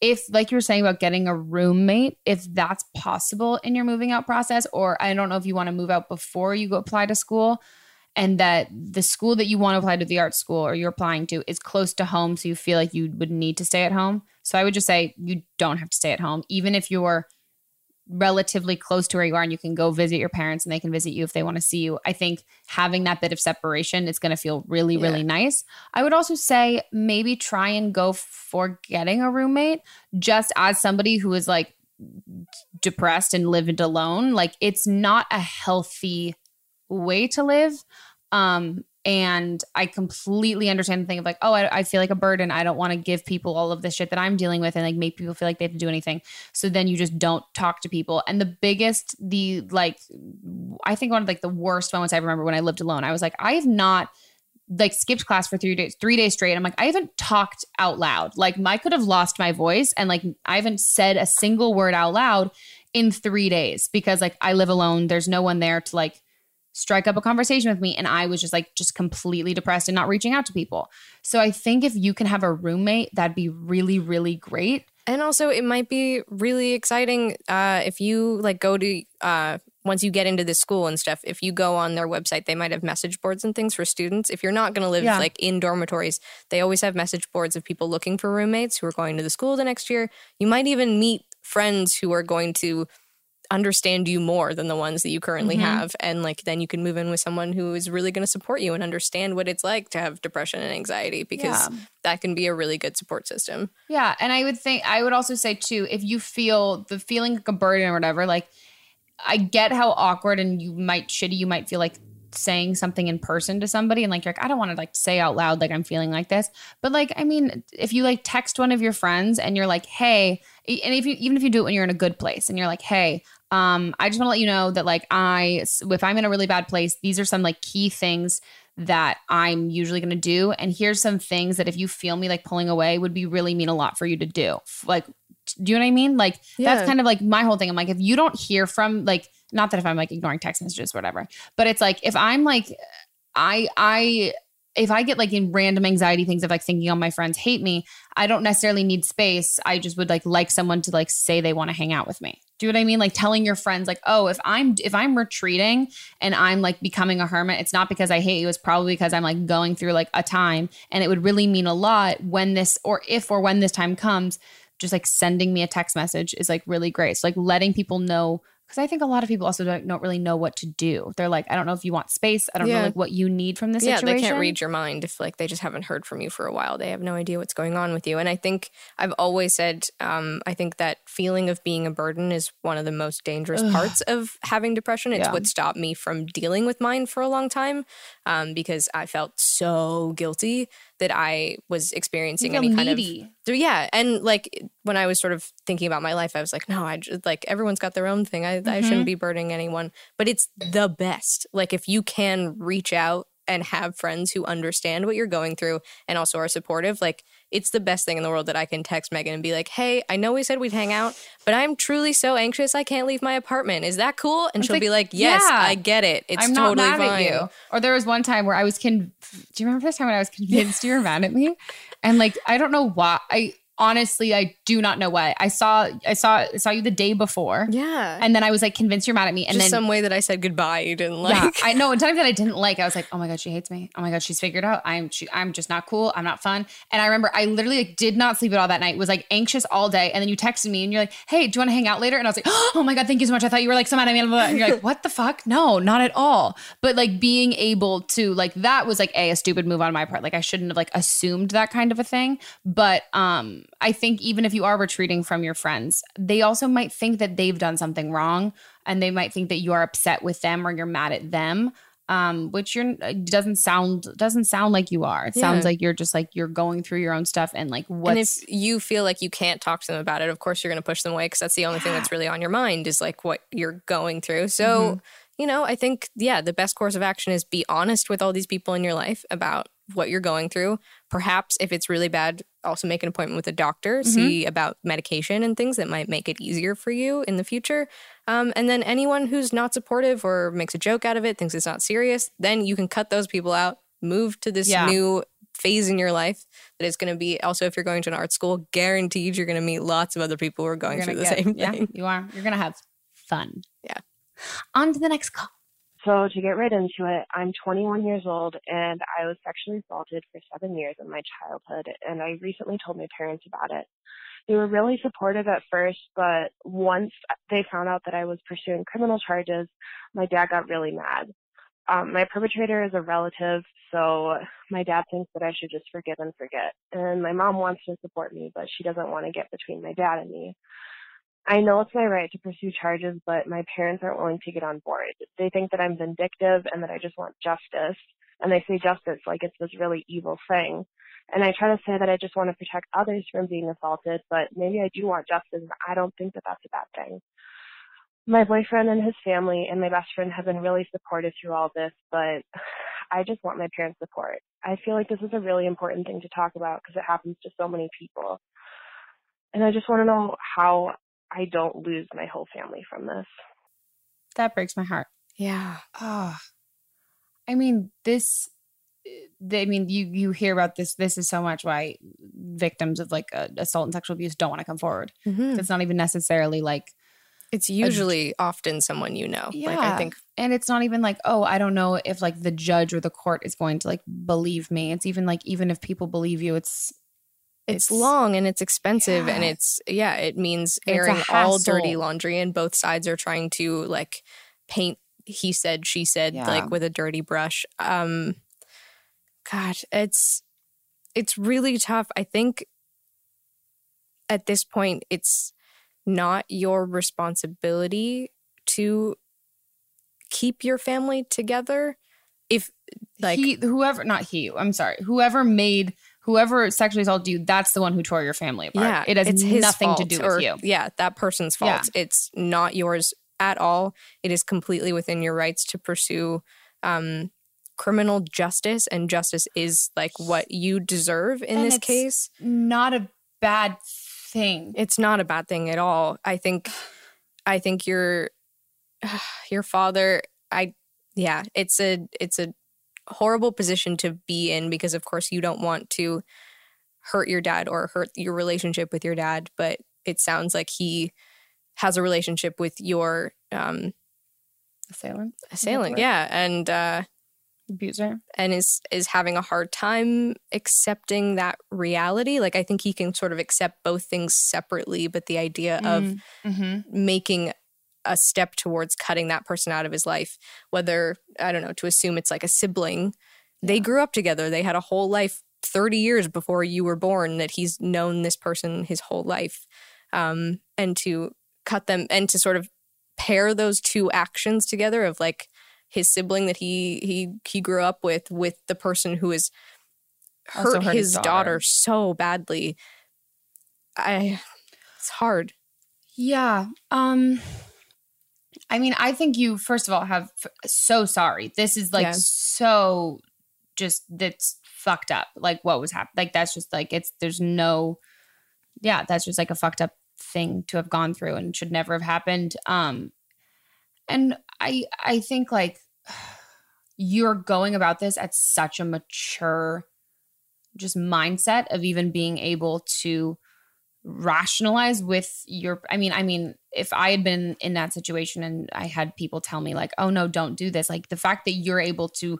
if like you were saying about getting a roommate, if that's possible in your moving out process, or I don't know if you want to move out before you go apply to school, and that the school that you want to apply to the art school or you're applying to is close to home, so you feel like you would need to stay at home. So I would just say you don't have to stay at home, even if you're relatively close to where you are and you can go visit your parents and they can visit you if they want to see you. I think having that bit of separation is going to feel really, Yeah. really nice. I would also say maybe try and go for getting a roommate just as somebody who is like depressed and lived alone. Like it's not a healthy way to live. Um, and I completely understand the thing of like, oh, I, I feel like a burden. I don't want to give people all of this shit that I'm dealing with and like make people feel like they have to do anything. So then you just don't talk to people. And the biggest, the like, I think one of like the worst moments I remember when I lived alone, I was like, I have not like skipped class for three days, three days straight. I'm like, I haven't talked out loud. Like I could have lost my voice and like I haven't said a single word out loud in three days because like I live alone. There's no one there to like strike up a conversation with me. And I was just like, just completely depressed and not reaching out to people. So I think if you can have a roommate, that'd be really, really great. And also, it might be really exciting uh, if you like go to uh, once you get into the school and stuff. If you go on their website, they might have message boards and things for students. If you're not going to live Yeah. like in dormitories, they always have message boards of people looking for roommates who are going to the school the next year. You might even meet friends who are going to understand you more than the ones that you currently Mhm. have and like then you can move in with someone who is really going to support you and understand what it's like to have depression and anxiety because Yeah. that can be a really good support system Yeah. And I would think, I would also say too, if you feel the feeling like a burden or whatever, like I get how awkward and you might shitty, you might feel like saying something in person to somebody and like you're like, I don't want to like say out loud like I'm feeling like this. But like, I mean, if you like text one of your friends and you're like, hey, and if you even if you do it when you're in a good place and you're like, hey, um, I just want to let you know that like I if I'm in a really bad place, these are some like key things that I'm usually going to do. And here's some things that if you feel me like pulling away would be really mean a lot for you to do. Like, do you know what I mean? Like, Yeah. that's kind of like my whole thing. I'm like, if you don't hear from, like, not that if I'm like ignoring text messages, whatever, but it's like, if I'm like, I, I, if I get like in random anxiety things of like thinking all my friends hate me, I don't necessarily need space. I just would like like someone to like say they want to hang out with me. Do you know what I mean? Like telling your friends like, "Oh, if I'm if I'm retreating and I'm like becoming a hermit, it's not because I hate you, it's probably because I'm like going through like a time and it would really mean a lot when this or if or when this time comes just like sending me a text message is like really great. So like letting people know because I think a lot of people also don't, don't really know what to do. They're like, I don't know if you want space. I don't know like what you need from this yeah, situation. they can't read your mind if like they just haven't heard from you for a while. They have no idea what's going on with you. And I think I've always said, um, I think that feeling of being a burden is one of the most dangerous Ugh. parts of having depression. It's Yeah. what stopped me from dealing with mine for a long time um, because I felt so guilty that I was experiencing any kind of needy. so yeah, and like when I was sort of thinking about my life, I was like, no, I just, like everyone's got their own thing. I, I Mhm. shouldn't be burdening anyone. But it's the best. Like if you can reach out and have friends who understand what you're going through and also are supportive, like it's the best thing in the world that I can text Meghan and be like, hey, I know we said we'd hang out, but I'm truly so anxious I can't leave my apartment. Is that cool? And she'll like, be like, yes, yeah. I get it. It's I'm not totally mad fine. at you. Or there was one time where I was con. Do you remember this time when I was convinced you were mad at me? And like I don't know why. I honestly I do not know why. I saw I saw saw you the day before, Yeah. and then I was like convinced you're mad at me, and just then some way that I said goodbye you didn't like. yeah, I know. And times that I didn't like, I was like, oh my god, she hates me. Oh my god, she's figured out. I'm she, I'm just not cool. I'm not fun. And I remember I literally like, did not sleep at all that night. Was like anxious all day. And then you texted me and you're like, hey, do you want to hang out later? And I was like, oh my god, thank you so much. I thought you were like some mad at me. And you're like, what the fuck? No, not at all. But like being able to like that was like a a stupid move on my part. Like I shouldn't have like assumed that kind of a thing. But um, I think even if you are retreating from your friends, they also might think that they've done something wrong and they might think that you are upset with them or you're mad at them um which you're doesn't sound doesn't sound like you are it Yeah. sounds like you're just like you're going through your own stuff and like what. and if you feel like you can't talk to them about it, of course you're going to push them away because that's the only thing that's really on your mind is like what you're going through. So, Mm-hmm. you know, I think, yeah, the best course of action is be honest with all these people in your life about what you're going through. Perhaps if it's really bad, also make an appointment with a doctor, Mm-hmm. see about medication and things that might make it easier for you in the future. Um, and then anyone who's not supportive or makes a joke out of it, thinks it's not serious, then you can cut those people out, move to this Yeah. new phase in your life that is going to be also if you're going to an art school guaranteed you're going to meet lots of other people who are going through the get- same yeah thing you are you're gonna have fun Yeah. on to the next call So to get right into it, I'm 21 years old and I was sexually assaulted for seven years in my childhood and I recently told my parents about it. They were really supportive at first, but once they found out that I was pursuing criminal charges, my dad got really mad. Um, my perpetrator is a relative, so my dad thinks that I should just forgive and forget. And my mom wants to support me, but she doesn't want to get between my dad and me. I know it's my right to pursue charges, but my parents aren't willing to get on board. They think that I'm vindictive and that I just want justice. And they say justice like it's this really evil thing. And I try to say that I just want to protect others from being assaulted, but maybe I do want justice and I don't think that that's a bad thing. My boyfriend and his family and my best friend have been really supportive through all this, but I just want my parents' support. I feel like this is a really important thing to talk about because it happens to so many people. And I just want to know how I don't lose my whole family from this. that breaks my heart. Yeah. Oh i mean this i mean you you hear about this this is so much why victims of like uh, assault and sexual abuse don't want to come forward. Mhm. it's not even necessarily like it's usually often someone you know. Like i think and it's not even like oh i don't know if like the judge or the court is going to like believe me. It's even like even if people believe you it's it's, long and it's expensive and it's yeah it means airing all dirty laundry and both sides are trying to like paint he said she said Yeah. like with a dirty brush. Um god it's it's really tough. I think at this point it's not your responsibility to keep your family together if like he whoever not he i'm sorry whoever made whoever sexually assaulted you that's the one who tore your family apart Yeah, it has it's nothing to do or- with you Yeah, that person's Yeah. fault. It's not yours at all. It is completely within your rights to pursue um, criminal justice, and justice is like what you deserve in And this it's- case. not a bad thing It's not a bad thing at all. I think, I think your your father. I yeah, it's a it's a horrible position to be in because of course you don't want to hurt your dad or hurt your relationship with your dad, but it sounds like he has a relationship with your um assailant assailant. Yeah. And uh abuser and is is having a hard time accepting that reality like i think he can sort of accept both things separately but the idea of mm-hmm. making a step towards cutting that person out of his life whether i don't know to assume it's like a sibling. They grew up together. They had a whole life 30 years before you were born that he's known this person his whole life. Um, and to cut them and to sort of pair those two actions together of like his sibling that he he he grew up with with the person who has hurt, hurt his his daughter. daughter. so badly. I it's hard. Yeah. Um I mean, I think you first of all have so sorry. This is like Yeah. so just that's fucked up. Like what was happening? Like that's just like it's there's no yeah, that's just like a fucked up thing to have gone through and should never have happened. Um and I I think like you're going about this at such a mature just mindset of even being able to rationalize with your i mean i mean if i had been in that situation and i had people tell me like oh no don't do this like the fact that you're able to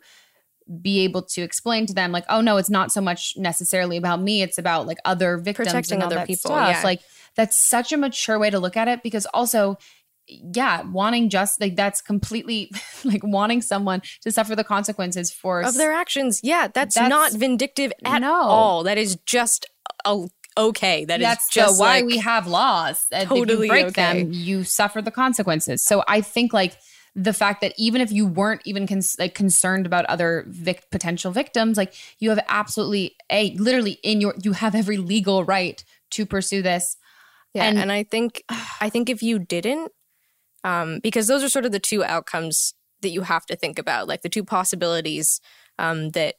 be able to explain to them like oh no it's not so much necessarily about me it's about like other victims Protecting and other people, stuff. yeah. like that's such a mature way to look at it because also yeah wanting just like that's completely like wanting someone to suffer the consequences for of their actions yeah that's, That's- not vindictive at No. all that is just a, okay That is that's just why like, we have laws. And if totally you break okay. them, you suffer the consequences. So I think like the fact that even if you weren't even cons- like concerned about other vic- potential victims, like you have absolutely a literally in your you have every legal right to pursue this. Yeah, And- and, I think I think if you didn't, um, because those are sort of the two outcomes that you have to think about, like the two possibilities um, that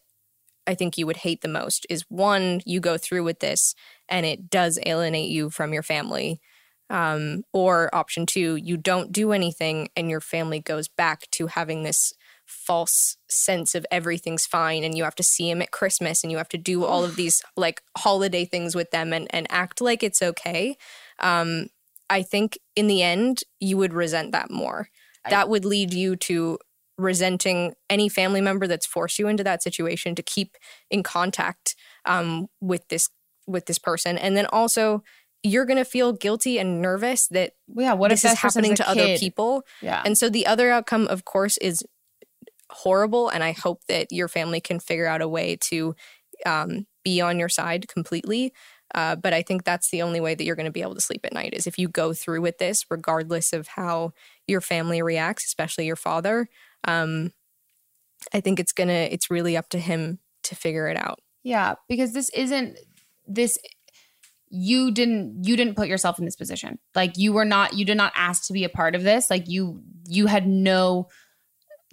I think you would hate the most is one, you go through with this and it does alienate you from your family, um, or option two, you don't do anything and your family goes back to having this false sense of everything's fine and you have to see him at Christmas and you have to do all of these like holiday things with them and, and act like it's okay. Um, I think in the end, you would resent that more. that would lead you to resenting any family member that's forced you into that situation to keep in contact um, with this with this person, and then also you're going to feel guilty and nervous that Yeah, what this is happening to other people. Yeah. And so the other outcome, of course, is horrible. And I hope that your family can figure out a way to um, be on your side completely. Uh, but I think that's the only way that you're going to be able to sleep at night is if you go through with this, regardless of how your family reacts, especially your father. Um, I think it's gonna. It's really up to him to figure it out. Yeah, because this isn't this you didn't you didn't put yourself in this position. Like you were not you did not ask to be a part of this. Like you you had no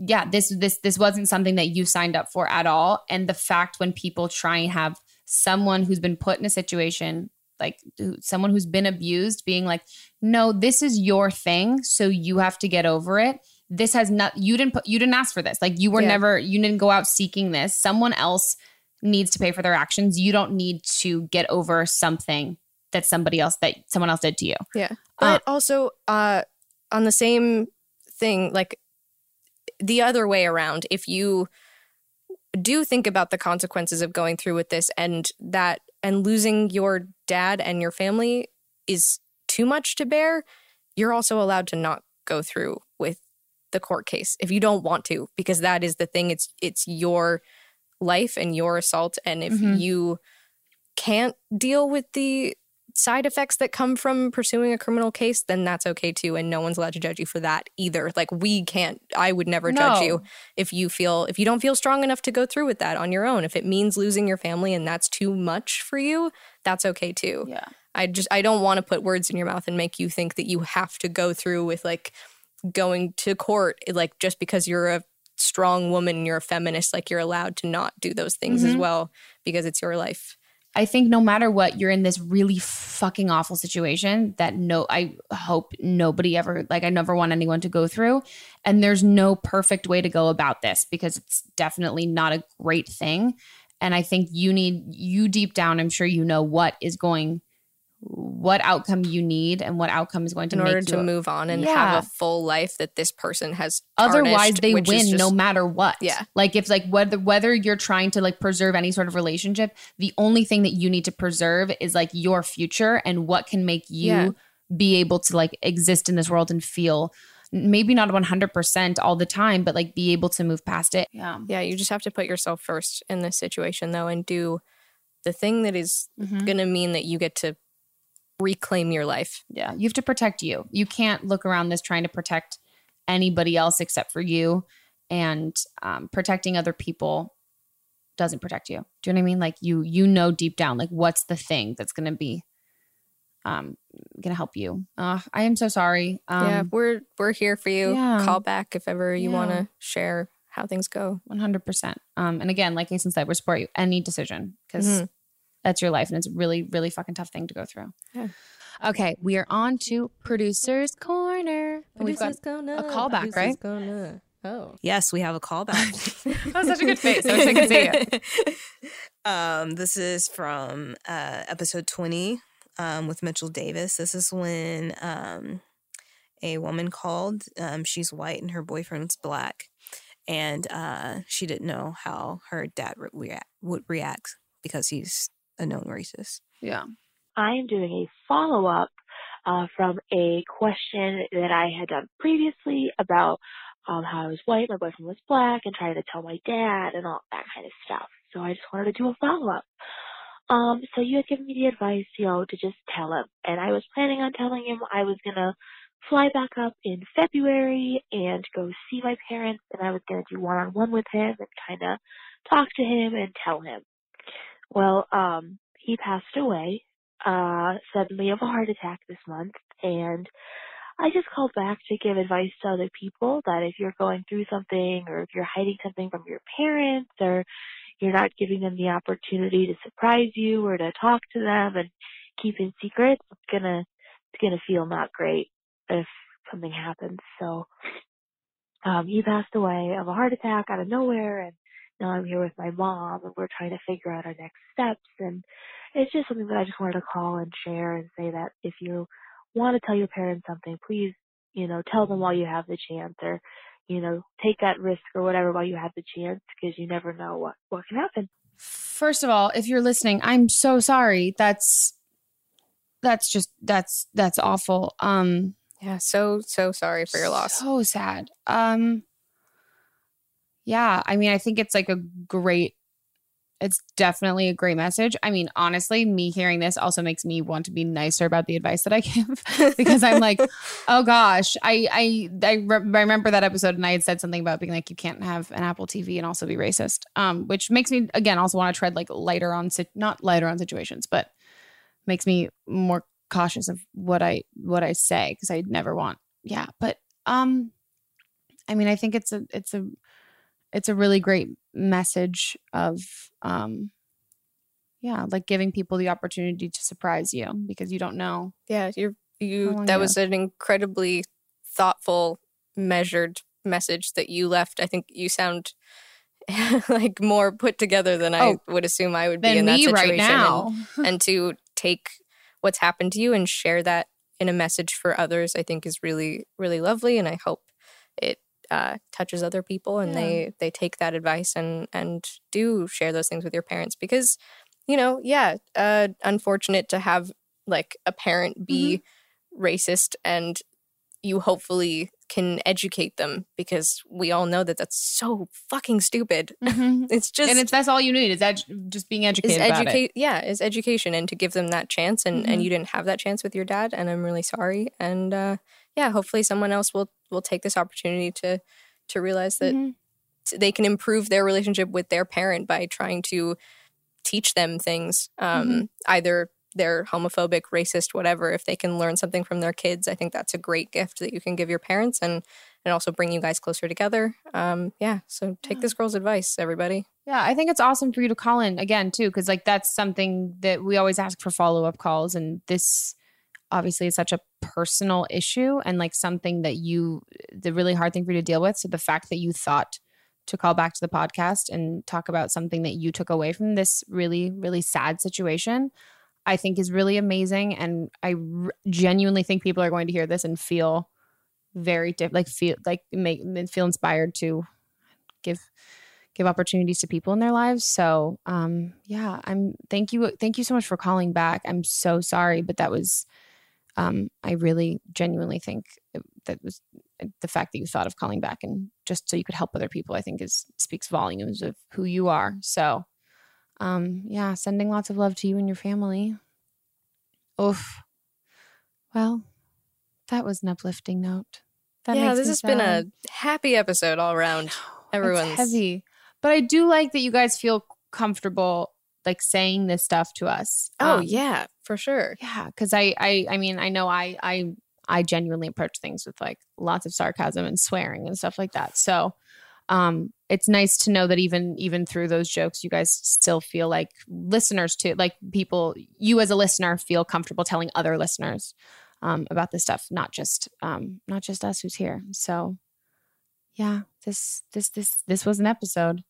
yeah, this this this wasn't something that you signed up for at all and the fact when people try and have someone who's been put in a situation like someone who's been abused being like no this is your thing so you have to get over it this has not you didn't put you didn't ask for this like you were Yeah. never you didn't go out seeking this someone else needs to pay for their actions you don't need to get over something that somebody else that someone else did to you Yeah. But also, uh, on the same thing, like the other way around, if you do think about the consequences of going through with this and that and losing your dad and your family is too much to bear, you're also allowed to not go through with the court case if you don't want to, because that is the thing. It's it's your life and your assault. And if Mhm. you can't deal with the side effects that come from pursuing a criminal case, then that's okay too. And no one's allowed to judge you for that either. Like we can't, I would never judge you if you feel, if you don't feel strong enough to go through with that on your own. If it means losing your family and that's too much for you, that's okay too. yeah I just, I don't want to put words in your mouth and make you think that you have to go through with like going to court, like just because you're a strong woman and you're a feminist, like you're allowed to not do those things as Mhm. well because it's your life. I think no matter what, you're in this really fucking awful situation that no, I hope nobody ever, like, I never want anyone to go through. And there's no perfect way to go about this because it's definitely not a great thing. And I think you need, you deep down, I'm sure you know what is going, what outcome you need and what outcome is going to in make order you to a- move on and Yeah. have a full life that this person has. otherwise they which is win no matter what Yeah. like if like whether whether you're trying to like preserve any sort of relationship the only thing that you need to preserve is like your future and what can make you Yeah. be able to like exist in this world and feel maybe not 100% all the time but like be able to move past it yeah Yeah, you just have to put yourself first in this situation though and do the thing that is Mhm. going to mean that you get to reclaim your life. yeah you have to protect you you can't look around this trying to protect anybody else except for you and um, protecting other people doesn't protect you do you know what i mean like you you know deep down like what's the thing that's gonna be um gonna help you uh i am so sorry um yeah, we're we're here for you. yeah. Call back if ever you Yeah. want to share how things go. 100% um and again like Aislinn said we support you any decision because Mhm. That's your life and it's a really really fucking tough thing to go through Yeah. okay we are on to producers corner and we've got a callback right Oh. Yes, we have a callback. that was such a good face i wish i could see it um, this is from uh, episode 20 um, with Mitchell Davis. This is when um, a woman called. Um, she's white and her boyfriend's black. And uh, she didn't know how her dad re- would react because he's a known racist. yeah I am doing a follow up uh, from a question that I had done previously about um, how I was white, my boyfriend was black, and trying to tell my dad and all that kind of stuff. So I just wanted to do a follow up. Um, so you had given me the advice, you know, to just tell him, and I was planning on telling him I was gonna fly back up in February and go see my parents, and I was gonna do one on one with him and kind of talk to him and tell him. Well, um, he passed away uh, suddenly of a heart attack this month, and I just called back to give advice to other people that if you're going through something or if you're hiding something from your parents or you're not giving them the opportunity to surprise you or to talk to them and keep in secrets, it's gonna it's gonna feel not great if something happens. So um he passed away of a heart attack out of nowhere and now I'm here with my mom and we're trying to figure out our next steps and it's just something that I just wanted to call and share and say that if you want to tell your parents something, please, you know, tell them while you have the chance or, you know, take that risk or whatever while you have the chance because you never know what, what can happen. first of all if you're listening i'm so sorry that's that's just that's that's awful um Yeah, so so sorry for your loss. so sad um yeah i mean i think it's like a great it's definitely a great message. I mean honestly me hearing this also makes me want to be nicer about the advice that i give because i'm like oh gosh. I i I, re- I remember that episode and i had said something about being like you can't have an apple tv and also be racist um which makes me again also want to tread like lighter on sit not lighter on situations but makes me more cautious of what i what i say because i never want yeah but um i mean i think it's a it's a it's a really great message of um yeah like giving people the opportunity to surprise you because you don't know Yeah, you're you that ago? was an incredibly thoughtful, measured message that you left. I think you sound like more put together than I Oh, would assume I would be in that situation. right and- and to take what's happened to you and share that in a message for others i think is really really lovely and i hope it uh, touches other people and Yeah. they they take that advice and and do share those things with your parents because you know yeah uh unfortunate to have like a parent be Mm-hmm. racist and you hopefully can educate them because we all know that that's so fucking stupid Mhm. it's just and it's that's all you need is edu- just being is educated about it. educate yeah is education and to give them that chance and Mhm. and you didn't have that chance with your dad and i'm really sorry and uh yeah hopefully someone else will will take this opportunity to to realize that Mhm. they can improve their relationship with their parent by trying to teach them things um Mhm. either they're homophobic racist whatever if they can learn something from their kids i think that's a great gift that you can give your parents and and also bring you guys closer together um yeah so take this girl's advice everybody Yeah, I think it's awesome for you to call in again too, because like that's something that we always ask for follow up calls, and this obviously is such a personal issue and like something that you the really hard thing for you to deal with. So the fact that you thought to call back to the podcast and talk about something that you took away from this really really sad situation, I think is really amazing. And I r- genuinely think people are going to hear this and feel very different, like feel like make feel inspired to give give opportunities to people in their lives. So um yeah, I'm thank you thank you so much for calling back. I'm so sorry, but that was um I really genuinely think that was the fact that you thought of calling back and just so you could help other people, I think is speaks volumes of who you are. So um yeah, sending lots of love to you and your family. Oof. Well, that was an uplifting note. That yeah, this has been a happy episode all around. Everyone's It's heavy. But I do like that you guys feel comfortable like saying this stuff to us. Oh Um, yeah, for sure. Yeah, because I, I, I mean, I know I, I, I genuinely approach things with like lots of sarcasm and swearing and stuff like that. So, um, it's nice to know that even, even through those jokes, you guys still feel like listeners too, like people, you as a listener feel comfortable telling other listeners, um, about this stuff, not just, um, not just us who's here. So, yeah, this, this, this, this was an episode.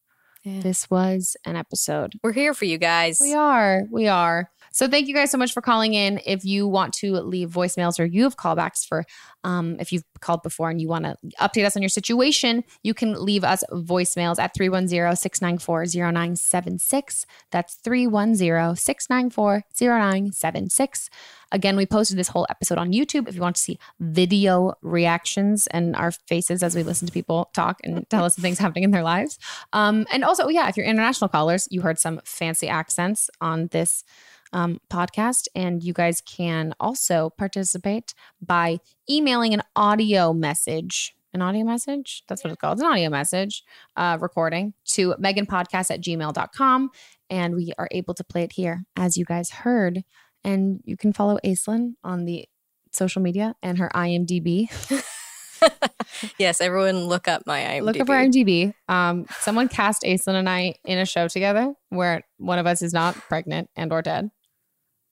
Yeah. This was an episode. We're here for you guys. We are. We are. So thank you guys so much for calling in. If you want to leave voicemails or you have callbacks for um if you've called before and you want to update us on your situation, you can leave us voicemails at 310-694-0976. That's 310-694-0976. Again, we posted this whole episode on YouTube if you want to see video reactions and our faces as we listen to people talk and tell us the things happening in their lives. Um, and also, yeah, if you're international callers, you heard some fancy accents on this um, podcast, and you guys can also participate by emailing an audio message. An audio message? That's what it's called. It's an audio message uh, recording to meghanpodcast at gmail.com. And we are able to play it here, as you guys heard. And you can follow Aislinn on the social media and her IMDb. yes, everyone look up my IMDb. Look up her IMDb. Um, someone cast Aislinn and I in a show together where one of us is not pregnant and or dead.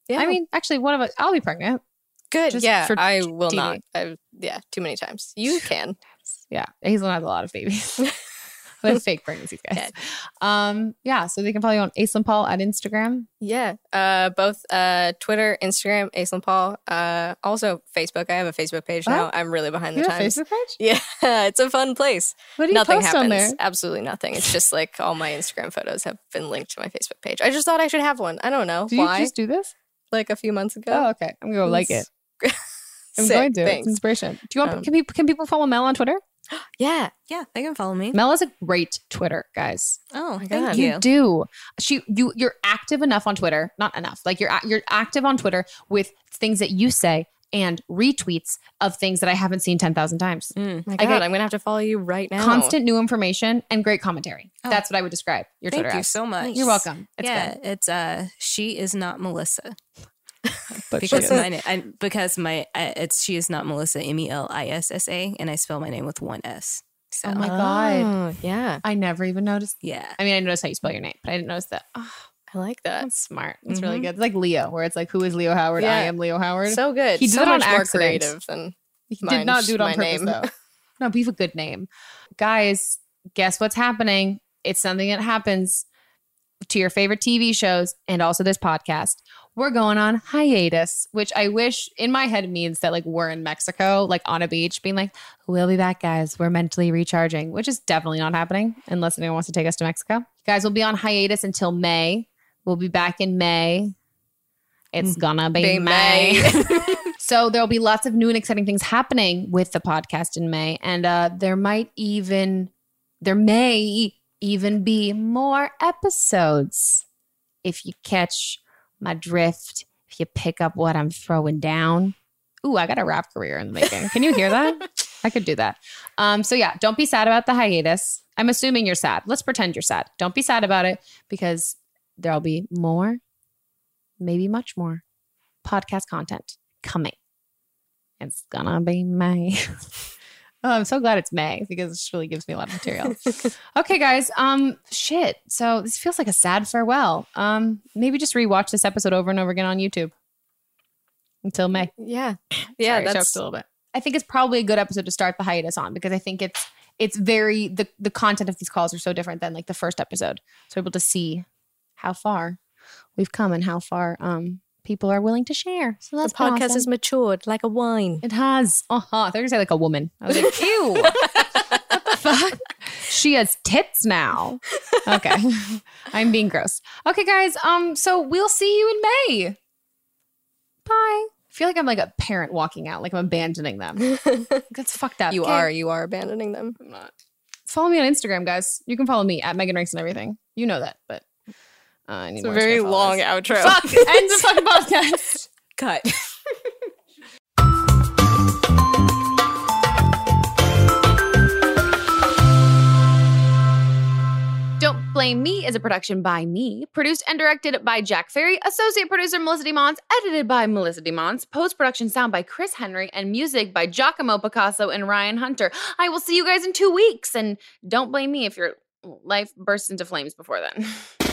Yeah. I mean, actually, one of us. I'll be pregnant. Good. just yeah, I will TV. not. I've, yeah, too many times. You can. Yeah, Aislinn has a lot of babies. Have fake pregnancies, guys. Um, yeah, so they can follow you on Aislinn Paul at Instagram. Yeah. Uh, both uh, Twitter, Instagram, Aislinn Paul. Uh, also Facebook. I have a Facebook page now. I'm really behind the You a times. Facebook page? Yeah, it's a fun place. What do you Nothing post happens. on there? Absolutely nothing. It's just like all my Instagram photos have been linked to my Facebook page. I just thought I should have one. I don't know Do you why. just do this? like a few months ago. Oh, okay. I'm gonna go like it. I'm Sick, going to. It's inspiration. Do you want? Um, can people can people follow Mel on Twitter? Yeah. Yeah, they can follow me. Mel is a great Twitter, guys. Oh, my thank God. you. You do. She you you're active enough on Twitter. Not enough. Like you're you're active on Twitter with things that you say and retweets of things that I haven't seen ten thousand times. My I God, I'm gonna have to follow you right now. Constant new information and great commentary. Oh. That's what I would describe your Thank Twitter Thank you so much. You're welcome. It's yeah, good. it's uh, she is not Melissa But because she my na- I, because my I, it's she is not Melissa M E L I S S A and I spell my name with one S. So Oh my god. Oh, yeah. I never even noticed. yeah, I mean, I noticed how you spell your name, but I didn't notice that. Oh, I like that. that's smart. That's really Mhm. good. It's like Leo, where it's like, who is Leo Howard? Yeah. I am Leo Howard. So good. He did so it on much more accident. creative than He Mine, did not do it on purpose, name. though. No, be a good name. Guys, guess what's happening? It's something that happens to your favorite TV shows and also this podcast. We're going on hiatus, which I wish in my head means that like we're in Mexico, like on a beach, being like, we'll be back, guys. We're mentally recharging, which is definitely not happening unless anyone wants to take us to Mexico. Guys, we'll be on hiatus until May. We'll be back in May. It's gonna be, Be May. May. So there'll be lots of new and exciting things happening with the podcast in May, and uh, there might even there may even be more episodes if you catch my drift. If you pick up what I'm throwing down. Ooh, I got a rap career in the making. Can you hear that? I could do that. Um, so yeah, don't be sad about the hiatus. I'm assuming you're sad. Let's pretend you're sad. Don't be sad about it because there'll be more, maybe much more podcast content coming. It's gonna be May. oh, I'm so glad it's May because it really gives me a lot of material. okay, guys. Um, shit. So this feels like a sad farewell. Um, maybe just rewatch this episode over and over again on YouTube until May. yeah. Yeah, Sorry, that's a little bit. I think it's probably a good episode to start the hiatus on because I think it's it's very the the content of these calls are so different than like the first episode. So we're able to see how far we've come and how far um people are willing to share. So The podcast awesome. has matured like a wine. It has. Uh huh. I thought you were gonna say like a woman. I was like, ew. what the fuck? She has tits now. Okay. I'm being gross. Okay, guys. Um, so we'll see you in May. Bye. I feel like I'm like a parent walking out, like I'm abandoning them. That's fucked up. You Okay. are. You are abandoning them. I'm not. Follow me on Instagram, guys. You can follow me at Meghan Ranks and everything. You know that, but uh, I need It's a very long outro. Fuck. End the fucking podcast. Cut. Don't Blame Me is a production by me, produced and directed by Jack Ferry, associate producer Melisa DeMons, edited by Melisa DeMons, post production sound by Chris Henry, and music by Giacomo Picasso and Ryan Hunter. I will see you guys in two weeks, and don't blame me if your life bursts into flames before then.